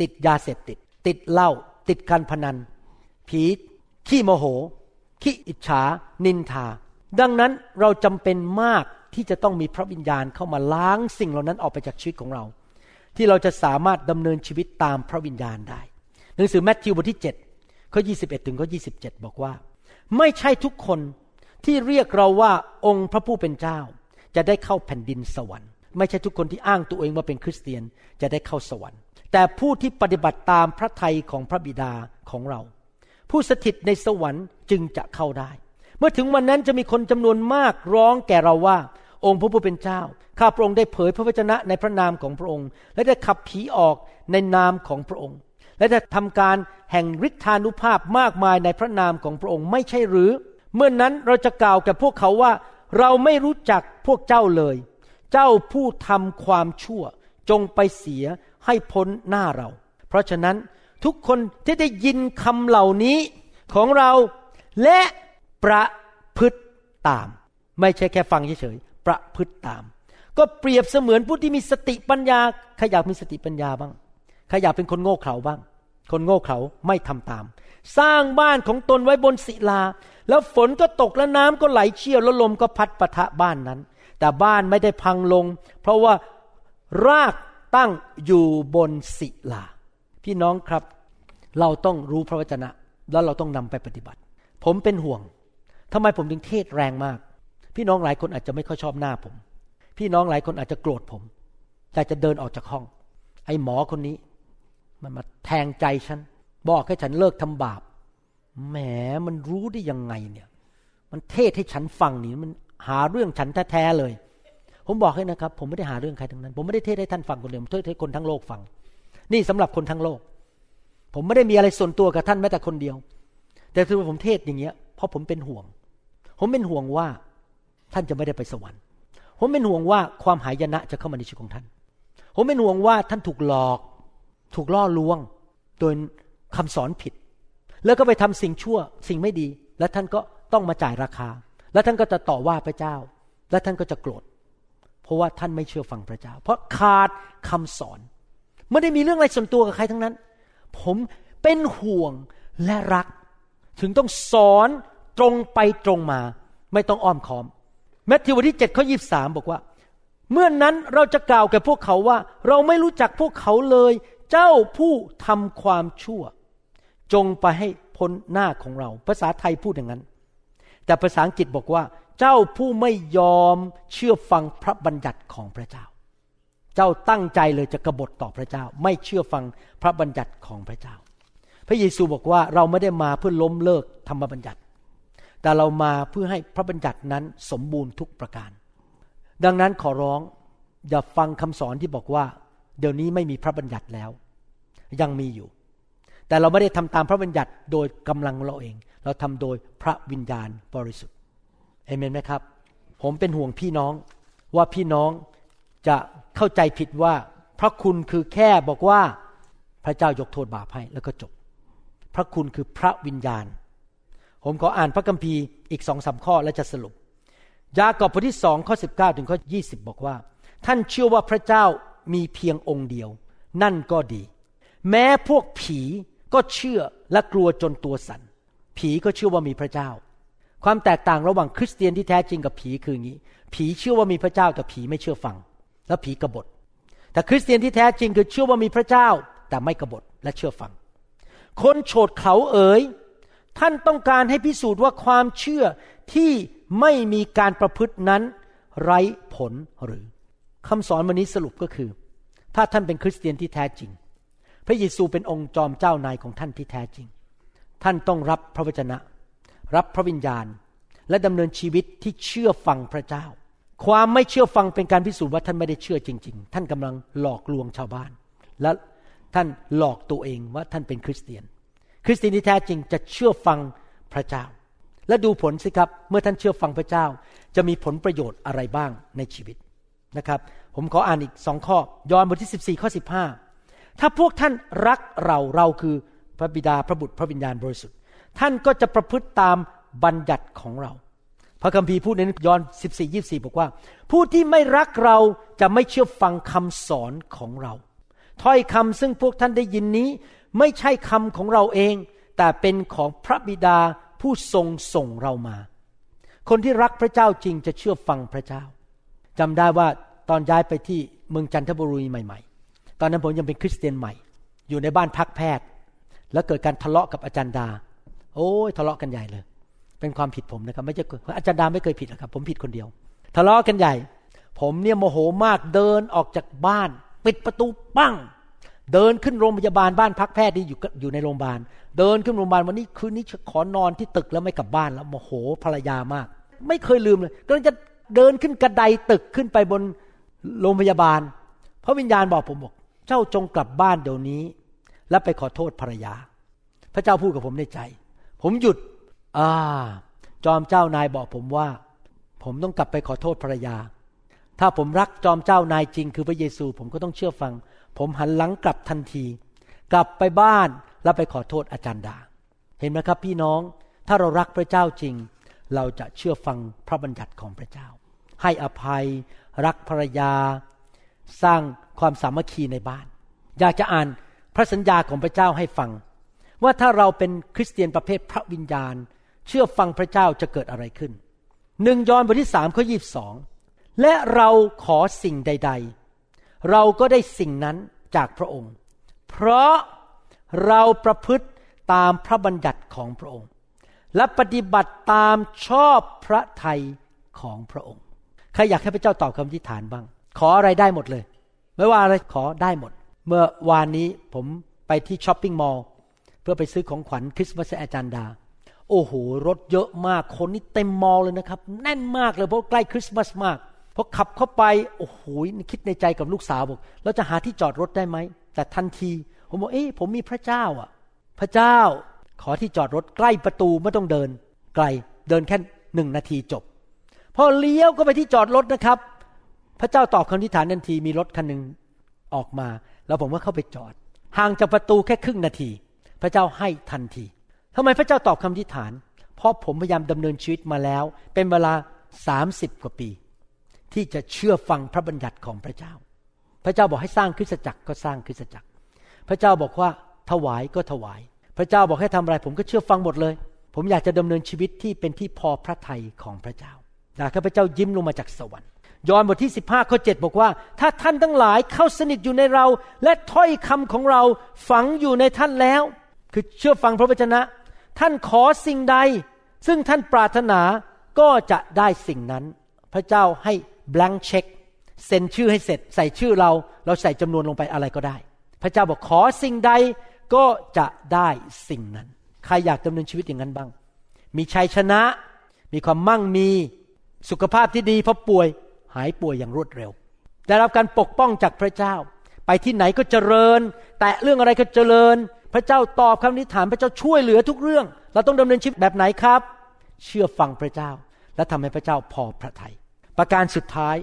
ติดยาเสพติด ติดเหล้าติดการพนัน ผีขี้โมโห ขี้อิจฉา นินทา ดังนั้นเราจำเป็นมากที่จะต้องมีพระวิญญาณเข้ามาล้างสิ่งเหล่านั้นออกไปจากชีวิตของเรา ที่เราจะสามารถดำเนินชีวิตตามพระวิญญาณได้ หนังสือแมทธิวบทที่7ข้อ21 ถึงข้อ27 บอกว่า ไม่ใช่ทุกคนที่เรียกเราว่าองค์พระผู้เป็นเจ้า จะได้เข้าแผ่นดินสวรรค์ ไม่ใช่ทุกคนที่อ้างตัวเองว่าเป็นคริสเตียนจะได้เข้าสวรรค์ แต่ผู้ที่ปฏิบัติตามพระทัยของพระบิดาของเรา ผู้สถิตในสวรรค์จึงจะเข้าได้ เมื่อถึงวันนั้นจะมีคนจำนวนมากร้องแก่เราว่า องค์พระผู้เป็นเจ้า ข้าพระองค์ได้เผยพระวจนะในพระนามของพระองค์ และได้ขับผีออกในนามของพระองค์ และได้ทำการแห่งฤทธานุภาพมากมายในพระนามของพระองค์ไม่ใช่หรือ เมื่อนนั้นเราจะกล่าวแกับพวกเขาว่า เราไม่รู้จักพวกเจ้าเลย เจ้าผู้ทำความชั่วจงไปเสีย ให้พ้นหน้าเรา เพราะฉะนั้นทุกคนที่ได้ยินคำเหล่านี้ของเราและประพฤติตาม ไม่ใช่แค่ฟังเฉยๆประพฤติตาม ก็เปรียบเสมือนผู้ที่มีสติปัญญาใครอยากมีสติปัญญาบ้างใครอยากเป็นคนโง่เขลาบ้าง คนโง่เขลาไม่ทำตาม สร้างบ้านของตนไว้บนศิลา แล้วฝนก็ตกและน้ำก็ไหลเชี่ยวแล้วลมก็พัดปะทะบ้านนั้น แต่บ้านไม่ได้พังลง เพราะว่าราก ตั้งอยู่บนศิลา พี่น้องครับ เราต้องรู้พระวจนะ แล้วเราต้องนำไปปฏิบัติ ผมเป็นห่วงทำไมผมถึงเทศแรงมาก พี่น้องหลายคนอาจจะไม่ค่อยชอบหน้าผม พี่น้องหลายคนอาจจะโกรธผม แต่จะเดินออกจากห้อง ไอ้หมอคนนี้ มันมาแทงใจฉัน บอกให้ฉันเลิกทำบาป แหมมันรู้ได้ยังไงเนี่ย มันเทศให้ฉันฟังนี่มันหาเรื่องฉันแท้ๆเลย ผมบอกให้นะครับ ผมไม่ได้หาเรื่องใครทั้งนั้น ผมไม่ได้เทศให้ท่านฟังคนเดียวผมเทศให้คนทั้งโลกฟัง นี่สำหรับคนทั้งโลก ผมไม่ได้มีอะไรส่วนตัวกับท่านแม้แต่คนเดียว แต่ที่ผมเทศอย่างเงี้ยเพราะผมเป็นห่วง ผมเป็นห่วงว่าท่านจะไม่ได้ไปสวรรค์ ผมเป็นห่วงว่าความหายนะจะเข้ามาในชีวิตของท่าน ผมเป็นห่วงว่าท่านถูกหลอก ถูกล่อลวง โดยคำสอนผิด แล้วก็ไปทำสิ่งชั่ว สิ่งไม่ดี แล้วท่านก็ต้องมาจ่ายราคา แล้วท่านก็จะต่อว่าพระเจ้า และท่านก็จะโกรธ เพราะว่าท่านไม่เชื่อฟังพระเจ้า เพราะขาดคำสอน ไม่ได้มีเรื่องอะไรส่วนตัวกับใครทั้งนั้น ผมเป็นห่วงและรัก ถึงต้องสอนตรงไปตรงมา ไม่ต้องอ้อมค้อมแมทธิวบทที่เจ็ดข้อยีสามบอกว่า เมื่อนนั้นเราจะกล่าวแก่พวกเขาว่า เราไม่รู้จักพวกเขาเลย เจ้าผู้ทำความชั่ว จงไปให้พ้นหน้าของเรา ภาษาไทยพูดอย่างนั้น แต่ภาษาอังกฤษบอกว่า เจ้าผู้ไม่ยอมเชื่อฟังพระบัญญัติของพระเจ้า เจ้าตั้งใจเลยจะกบฏต่อพระเจ้า ไม่เชื่อฟังพระบัญญัติของพระเจ้า พระเยซูบอกว่าเราไม่ได้มาเพื่อล้มเลิกธรรมบัญญัติ แต่เรามาเพื่อให้พระบัญญัตินั้นสมบูรณ์ทุกประการ ดังนั้นขอร้องอย่าฟังคำสอนที่บอกว่า เดี๋ยวนี้ไม่มีพระบัญญัติแล้ว ยังมีอยู่ แต่เราไม่ได้ทำตามพระบัญญัติโดยกำลังเราเอง เราทำโดยพระวิญญาณบริสุทธิ์ เอเมนไหมครับ ผมเป็นห่วงพี่น้องว่าพี่น้องจะเข้าใจผิดว่า พระคุณคือแค่บอกว่าพระเจ้ายกโทษบาปให้แล้วก็จบ พระคุณคือพระวิญญาณ ผมขออ่านพระคัมภีร์อีกสองสาข้อและจะสรุป ยากอบบทที่สองข้อสิบเก้าถึงข้อยี่สิบบอกว่า ท่านเชื่อว่าพระเจ้ามีเพียงองค์เดียว นั่นก็ดี แม้พวกผีก็เชื่อและกลัวจนตัวสัน่นผีก็เชื่อว่ามีพระเจ้า ความแตกต่างระหว่างคริสเตียนที่แท้จริงกับผีคืออย่างนี้ ผีเชื่อว่ามีพระเจ้าแต่ผีไม่เชื่อฟัง แล้วผีกบฏ แต่คริสเตียนที่แท้จริงคือเชื่อว่ามีพระเจ้าแต่ไม่กบฏและเชื่อฟัง คนโฉดเขาเอ๋ยท่านต้องการให้พิสูจน์ว่าความเชื่อที่ไม่มีการประพฤตินั้น ไร้ผลหรือคำสอนวันนี้สรุปก็คือ ถ้าท่านเป็นคริสเตียนที่แท้จริง พระเยซูเป็นองค์จอมเจ้านายของท่านที่แท้จริง ท่านต้องรับพระวจนะ รับพระวิญญาณ และดำเนินชีวิตที่เชื่อฟังพระเจ้า ความไม่เชื่อฟังเป็นการพิสูจน์ว่าท่านไม่ได้เชื่อจริง ๆ ท่านกำลังหลอกลวงชาวบ้าน และท่านหลอกตัวเองว่าท่านเป็นคริสเตียน คริสเตียนที่แท้จริงจะเชื่อฟังพระเจ้า และดูผลสิครับ เมื่อท่านเชื่อฟังพระเจ้า จะมีผลประโยชน์อะไรบ้างในชีวิตนะครับ ผมขออ่านอีกสองข้อ ยอห์นบทที่ 14ข้อ15 ถ้าพวกท่านรักเราเราคือพระบิดาพระบุตรพระวิญญาณบริสุทธิ์ ท่านก็จะประพฤติตามบัญญัติของเรา พระคัมภีร์พูดในยอห์น14 24 บอกว่า ผู้ที่ไม่รักเราจะไม่เชื่อฟังคำสอนของเรา ถ้อยคำซึ่งพวกท่านได้ยินนี้ ไม่ใช่คำของเราเอง แต่เป็นของพระบิดาผู้ทรงส่งเรามา คนที่รักพระเจ้าจริงจะเชื่อฟังพระเจ้าจำได้ว่าตอนย้ายไปที่เมืองจันทบุรีใหม่ ๆ ตอนนั้นผมยังเป็นคริสเตียนใหม่ อยู่ในบ้านพักแพทย์ แล้วเกิดการทะเลาะกับอาจารย์ดา โอ้ยทะเลาะกันใหญ่เลย เป็นความผิดผมนะครับ ไม่ใช่อาจารย์ดาไม่เคยผิดหรอกครับ ผมผิดคนเดียว ทะเลาะกันใหญ่ ผมเนี่ยโมโหมากเดินออกจากบ้าน ปิดประตูปั้ง เดินขึ้นโรงพยาบาลบ้านพักแพทย์ที่อยู่อยู่ในโรงพยาบาล เดินขึ้นโรงพยาบาลวันนี้คืนนี้ขอนอนที่ตึกแล้วไม่กลับบ้านแล้วโมโหภรรยามาก ไม่เคยลืมเลยก็จะเดินขึ้นกระไดตึกขึ้นไปบนโรงพยาบาลพระวิญญาณบอกผมบอก เจ้าจงกลับบ้านเดี๋ยวนี้ แล้วไปขอโทษภรรยา พระเจ้าพูดกับผมในใจ ผมหยุด อ่า จอมเจ้านายบอกผมว่า ผมต้องกลับไปขอโทษภรรยา ถ้าผมรักจอมเจ้านายจริง คือพระเยซู ผมก็ต้องเชื่อฟัง ผมหันหลังกลับทันที กลับไปบ้านแล้วไปขอโทษอาจารย์ดา เห็นไหมครับ พี่น้อง ถ้าเรารักพระเจ้าจริง เราจะเชื่อฟังพระบัญญัติของพระเจ้า ให้อภัย รักภรรยา สร้างความสามัคคีในบ้าน อยากจะอ่านพระสัญญาของพระเจ้าให้ฟัง ว่าถ้าเราเป็นคริสเตียนประเภทพระวิญญาณ เชื่อฟังพระเจ้าจะเกิดอะไรขึ้นหนึ่งยอห์นบทที่สามข้อยีบสองและเราขอสิ่งใด ๆ เราก็ได้สิ่งนั้นจากพระองค์ เพราะเราประพฤติตามพระบัญญัติของพระองค์ และปฏิบัติตามชอบพระทัยของพระองค์ ใครอยากให้พระเจ้าตอบคำอธิษฐานบ้าง ขออะไรได้หมดเลย ไม่ว่าอะไรขอได้หมด เมื่อวานนี้ผมไปที่ช้อปปิ้งมอลล์ เพื่อไปซื้อของขวัญคริสต์มาสให้อาจารย์ดา โอ้โห รถเยอะมาก คนนี่เต็มมอลเลยนะครับ แน่นมากเลยเพราะใกล้คริสต์มาสมากพอขับเข้าไป โอ้โห คิดในใจกับลูกสาวบอกเราจะหาที่จอดรถได้ไหม แต่ทันที ผมบอก เอ๊ะผมมีพระเจ้าอะ พระเจ้า ขอที่จอดรถใกล้ประตูไม่ต้องเดิน ไกล เดินแค่หนึ่งนาทีจบ พอเลี้ยวก็ไปที่จอดรถนะครับ พระเจ้าตอบคำทิฐานทันที มีรถคันหนึ่งออกมา แล้วผมก็เข้าไปจอด ห่างจากประตูแค่ครึ่งนาที พระเจ้าให้ทันทีทำไมพระเจ้าตอบคำทิฐาน เพราะผมพยายามดำเนินชีวิตมาแล้ว เป็นเวลาสามสิบกว่าปี ที่จะเชื่อฟังพระบัญญัติของพระเจ้า พระเจ้าบอกให้สร้างคริสตจักรก็สร้างคริสตจักร พระเจ้าบอกว่าถวายก็ถวาย พระเจ้าบอกให้ทำอะไร ผมก็เชื่อฟังหมดเลย ผมอยากจะดำเนินชีวิตที่เป็นที่พอพระทัยของพระเจ้าอยากให้พระเจ้ายิ้มลงมาจากสวรรค์ยอห์นบทที่ 15ข้อ7บอกว่า ถ้าท่านทั้งหลายเข้าสนิทอยู่ในเรา และถ้อยคำของเราฝังอยู่ในท่านแล้ว คือเชื่อฟังพระวจนะ ท่านขอสิ่งใด ซึ่งท่านปรารถนาก็จะได้สิ่งนั้น พระเจ้าให้ blank check เซ็นชื่อให้เสร็จ ใส่ชื่อเรา เราใส่จำนวนลงไปอะไรก็ได้ พระเจ้าบอกขอสิ่งใดก็จะได้สิ่งนั้น ใครอยากดำเนินชีวิตอย่างนั้นบ้าง มีชัยชนะ มีความมั่งมี สุขภาพที่ดีพอป่วย หายป่วยอย่างรวดเร็ว ได้รับการปกป้องจากพระเจ้า ไปที่ไหนก็เจริญ แต่เรื่องอะไรก็เจริญ พระเจ้าตอบคำนิฐานพระเจ้าช่วยเหลือทุกเรื่อง เราต้องดำเนินชีวิตแบบไหนครับ เชื่อฟังพระเจ้า และทำให้พระเจ้าพอพระทยัยประการสุดท้าย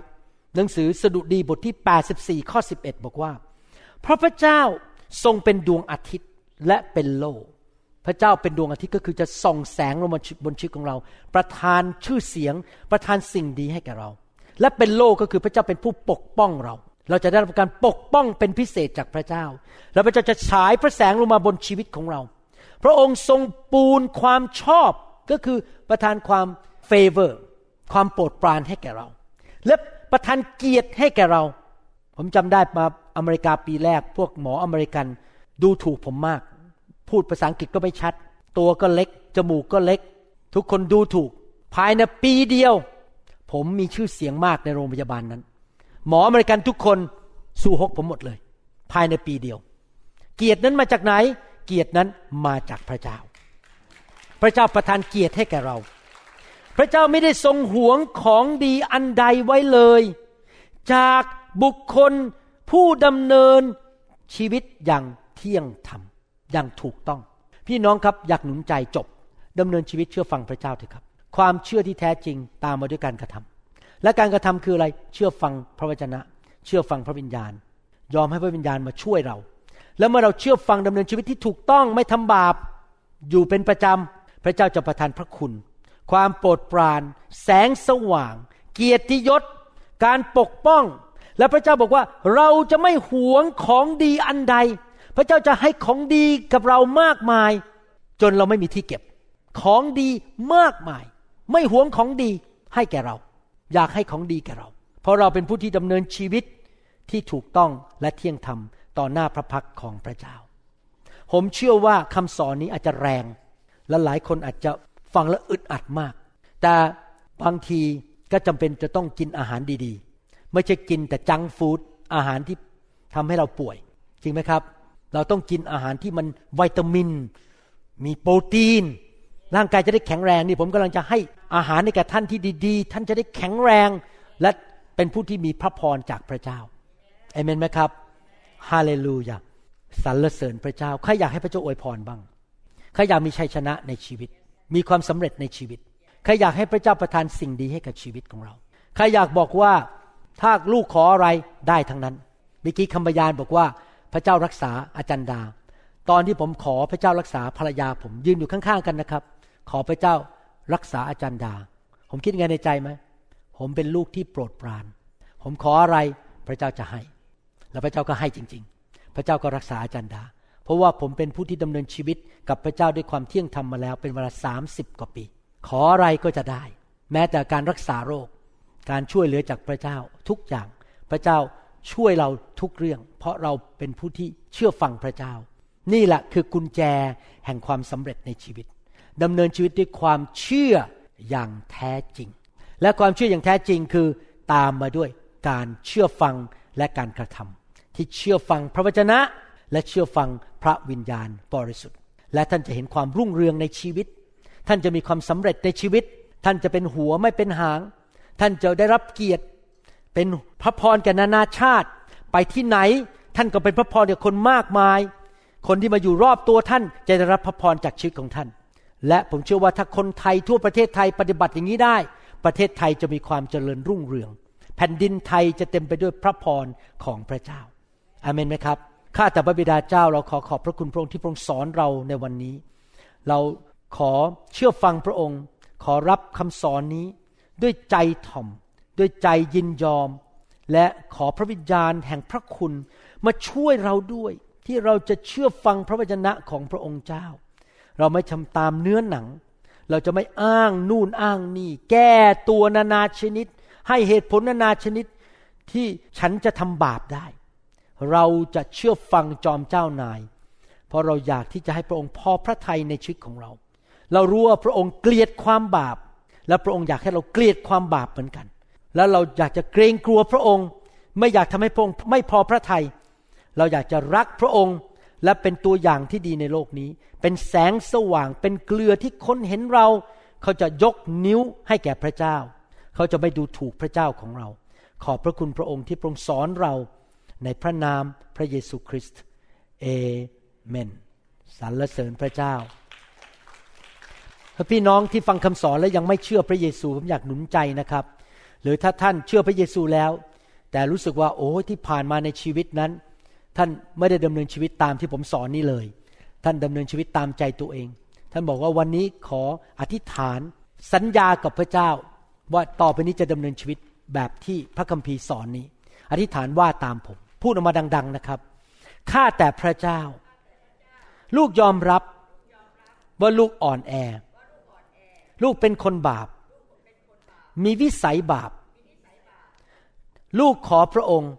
หนังสือสดุดีบทที่ 84 ข้อ 11 บอกว่า เพราะพระเจ้าทรงเป็นดวงอาทิตย์และเป็นโลกพระเจ้าเป็นดวงอาทิตย์ก็คือจะส่องแสงลงมาบนชีวิตของเรา ประทานชื่อเสียง ประทานสิ่งดีให้แก่เรา และเป็นโลกก็คือพระเจ้าเป็นผู้ปกป้องเรา เราจะได้รับการปกป้องเป็นพิเศษจากพระเจ้า แล้วพระเจ้าจะฉายพระแสงลงมาบนชีวิตของเรา พระองค์ทรงปูนความชอบก็คือประทานความ favor ความโปรดปรานให้แก่เรา และประทานเกียรติให้แก่เรา ผมจำได้มาอเมริกาปีแรก พวกหมออเมริกันดูถูกผมมาก พูดภาษาอังกฤษก็ไม่ชัด ตัวก็เล็ก จมูกก็เล็ก ทุกคนดูถูก ภายในปีเดียว ผมมีชื่อเสียงมากในโรงพยาบาลนั้น หมออเมริกันทุกคนซูฮกผมหมดเลย ภายในปีเดียว เกียรตินั้นมาจากไหน เกียรตินั้นมาจากพระเจ้า พระเจ้าประทานเกียรติให้แก่เรา พระเจ้าไม่ได้ทรงหวงของดีอันใดไว้เลย จากบุคคลผู้ดำเนินชีวิตอย่างเที่ยงธรรมอย่างถูกต้อง พี่น้องครับอยากหนุนใจจบดำเนินชีวิตเชื่อฟังพระเจ้าเถอะครับ ความเชื่อที่แท้จริงตามมาด้วยการกระทำ และการกระทำคืออะไร เชื่อฟังพระวจนะ เชื่อฟังพระวิญญาณ ยอมให้พระวิญญาณมาช่วยเรา แล้วเมื่อเราเชื่อฟังดำเนินชีวิตที่ถูกต้องไม่ทำบาป อยู่เป็นประจำพระเจ้าจะประทานพระคุณ ความโปรดปราน แสงสว่าง เกียรติยศ การปกป้อง และพระเจ้าบอกว่าเราจะไม่หวงของดีอันใด พระเจ้าจะให้ของดีกับเรามากมาย จนเราไม่มีที่เก็บ ของดีมากมาย ไม่หวงของดีให้แก่เรา อยากให้ของดีแก่เรา เพราะเราเป็นผู้ที่ดำเนินชีวิตที่ถูกต้องและเที่ยงธรรมต่อหน้าพระพักของพระเจ้า ผมเชื่อว่าคำสอนนี้อาจจะแรง และหลายคนอาจจะฟังแล้วอึดอัดมาก แต่บางทีก็จำเป็นจะต้องกินอาหารดีๆ ไม่ใช่กินแต่จังฟู้ดอาหารที่ทำให้เราป่วย จริงไหมครับ เราต้องกินอาหารที่มันวิตามิน มีโปรตีน ร่างกายจะได้แข็งแรงนี่ผมกำลังจะให้ อาหารในแก่ท่านที่ดีๆ ท่านจะได้แข็งแรงและเป็นผู้ที่มีพระพรจากพระเจ้าเอเมนไหมครับฮาเลลูยาสรรเสริญพระเจ้าใครอยากให้พระเจ้าอวยพรบ้างใครอยากมีชัยชนะในชีวิต มีความสำเร็จในชีวิตใครอยากให้พระเจ้าประทานสิ่งดีให้กับชีวิตของเราใครอยากบอกว่าถ้าลูกขออะไรได้ทั้งนั้นเมื่อกี้คำพยานบอกว่าพระเจ้ารักษาอาจารย์ดา ตอนที่ผมขอพระเจ้ารักษาภรรยาผมยืนอยู่ข้างๆกันนะครับ ขอพระเจ้า รักษาอาจารย์ดา ผมคิดไงในใจไหมผมเป็นลูกที่โปรดปราน ผมขออะไรพระเจ้าจะให้ แล้วพระเจ้าก็ให้จริง ๆ พระเจ้าก็รักษาอาจารย์ดา เพราะว่าผมเป็นผู้ที่ดำเนินชีวิตกับพระเจ้าด้วยความเที่ยงธรรมมาแล้วเป็นเวลาสามสิบกว่าปี ขออะไรก็จะได้ แม้แต่การรักษาโรค การช่วยเหลือจากพระเจ้าทุกอย่าง พระเจ้าช่วยเราทุกเรื่อง เพราะเราเป็นผู้ที่เชื่อฟังพระเจ้า นี่แหละคือกุญแจแห่งความสำเร็จในชีวิต ดำเนินชีวิตด้วยความเชื่ออย่างแท้จริง และความเชื่ออย่างแท้จริงคือตามมาด้วยการเชื่อฟังและการกระทำที่เชื่อฟังพระวจนะ และเชื่อฟังพระวิญญาณบริสุทธิ์ และท่านจะเห็นความรุ่งเรืองในชีวิต ท่านจะมีความสำเร็จในชีวิต ท่านจะเป็นหัวไม่เป็นหาง ท่านจะได้รับเกียรติ เป็นพระพรแก่นานาชาติ ไปที่ไหนท่านก็เป็นพระพรแก่คนมากมาย คนที่มาอยู่รอบตัวท่านจะได้รับพระพรจากชีวิตของท่าน และผมเชื่อว่าถ้าคนไทยทั่วประเทศไทยปฏิบัติอย่างนี้ได้ ประเทศไทยจะมีความเจริญรุ่งเรือง แผ่นดินไทยจะเต็มไปด้วยพระพรของพระเจ้าอาเมนไหมครับข้าแต่พระบิดาเจ้าเราขอขอบพระคุณพระองค์ที่พระองค์สอนเราในวันนี้ เราขอเชื่อฟังพระองค์ ขอรับคำสอนนี้ ด้วยใจถ่อม ด้วยใจยินยอม และขอพระวิญญาณแห่งพระคุณ มาช่วยเราด้วยที่เราจะเชื่อฟังพระวจนะของพระองค์เจ้า เราไม่ทำตามเนื้อหนัง เราจะไม่อ้างนู่นอ้างนี่ แก้ตัวนานาชนิด ให้เหตุผลนานาชนิดที่ฉันจะทำบาปได้ เราจะเชื่อฟังจอมเจ้านาย เพราะเราอยากที่จะให้พระองค์พอพระทัยในชีวิตของเรา เรารู้ว่าพระองค์เกลียดความบาป และพระองค์อยากให้เราเกลียดความบาปเหมือนกัน แล้วเราอยากจะเกรงกลัวพระองค์ ไม่อยากทำให้พระองค์ไม่พอพระทัยเราอยากจะรักพระองค์ และเป็นตัวอย่างที่ดีในโลกนี้ เป็นแสงสว่าง เป็นเกลือที่คนเห็นเรา เขาจะยกนิ้วให้แก่พระเจ้า เขาจะไม่ดูถูกพระเจ้าของเรา ขอบพระคุณพระองค์ที่ทรงสอนเราในพระนามพระเยซูคริสต์เอเมนสรรเสริญพระเจ้าพี่น้องที่ฟังคำสอนแล้วยังไม่เชื่อพระเยซูผมอยากหนุนใจนะครับ หรือถ้าท่านเชื่อพระเยซูแล้ว แต่รู้สึกว่าโอ้ที่ผ่านมาในชีวิตนั้น ท่านไม่ได้ดำเนินชีวิตตามที่ผมสอนนี่เลย ท่านดำเนินชีวิตตามใจตัวเอง ท่านบอกว่าวันนี้ขออธิษฐานสัญญากับพระเจ้า ว่าต่อไปนี้จะดำเนินชีวิตแบบที่พระคัมภีร์สอนนี้ อธิษฐานว่าตามผม พูดออกมาดัง ๆนะครับข้าแต่พระเจ้า ลูกยอมรับว่าลูกอ่อนแอ ลูกเป็นคนบาป มีวิสัยบาป ลูกขอพระองค์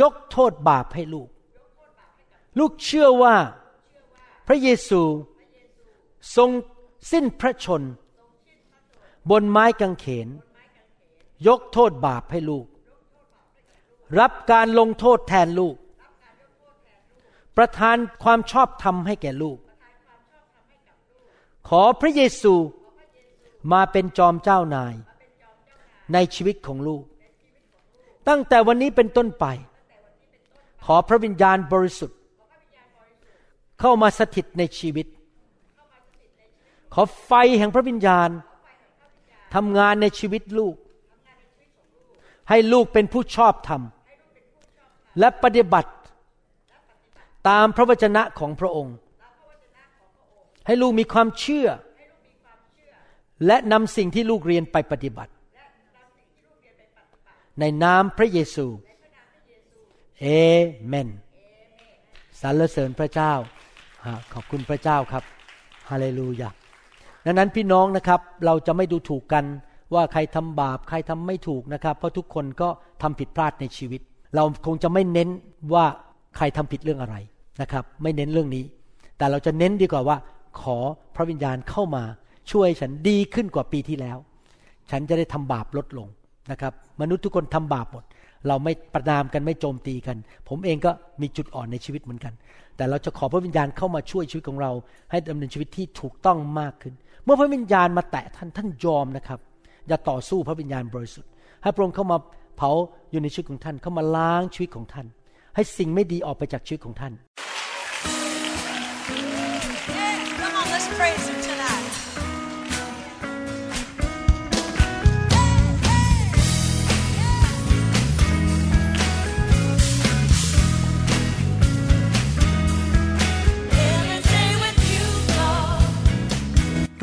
ยกโทษบาปให้ลูก ลูกเชื่อว่าพระเยซูทรงสิ้นพระชน บนไม้กางเขน ยกโทษบาปให้ลูก รับการลงโทษแทนลูก ประทานความชอบธรรมให้แก่ลูก ขอพระเยซูมาเป็นจอมเจ้านาย ในชีวิตของลูก ตั้งแต่วันนี้เป็นต้นไป ขอพระวิญญาณบริสุทธิ์ เข้ามาสถิตในชีวิต ขอไฟแห่งพระวิญญาณทำงานในชีวิตลูก ให้ลูกเป็นผู้ชอบธรรม และปฏิบัติ ตามพระวจนะของพระองค์ ให้ลูกมีความเชื่อ และนำสิ่งที่ลูกเรียนไปปฏิบัติ ในนามพระเยซู เอเมนสรรเสริญพระเจ้า ขอบคุณพระเจ้าครับฮาเลลูยาดังนั้นพี่น้องนะครับ เราจะไม่ดูถูกกันว่าใครทำบาป ใครทำไม่ถูกนะครับ เพราะทุกคนก็ทำผิดพลาดในชีวิต เราคงจะไม่เน้นว่าใครทำผิดเรื่องอะไรนะครับ ไม่เน้นเรื่องนี้ แต่เราจะเน้นดีกว่าว่า ขอพระวิญญาณเข้ามาช่วยฉันดีขึ้นกว่าปีที่แล้ว ฉันจะได้ทำบาปลดลงนะครับ มนุษย์ทุกคนทำบาปหมด เราไม่ประนามกันไม่โจมตีกัน ผมเองก็มีจุดอ่อนในชีวิตเหมือนกัน แต่เราจะขอพระวิญญาณเข้ามาช่วยชีวิตของเรา ให้ดำเนินชีวิตที่ถูกต้องมากขึ้น เมื่อพระวิญญาณมาแตะท่านท่านยอมนะครับ อย่าต่อสู้พระวิญญาณบริสุทธิ์ให้พระองค์เข้ามาเผาอยู่ในชีวิตของท่านเข้ามาล้างชีวิตของท่าน ให้สิ่งไม่ดีออกไปจากชีวิตของท่าน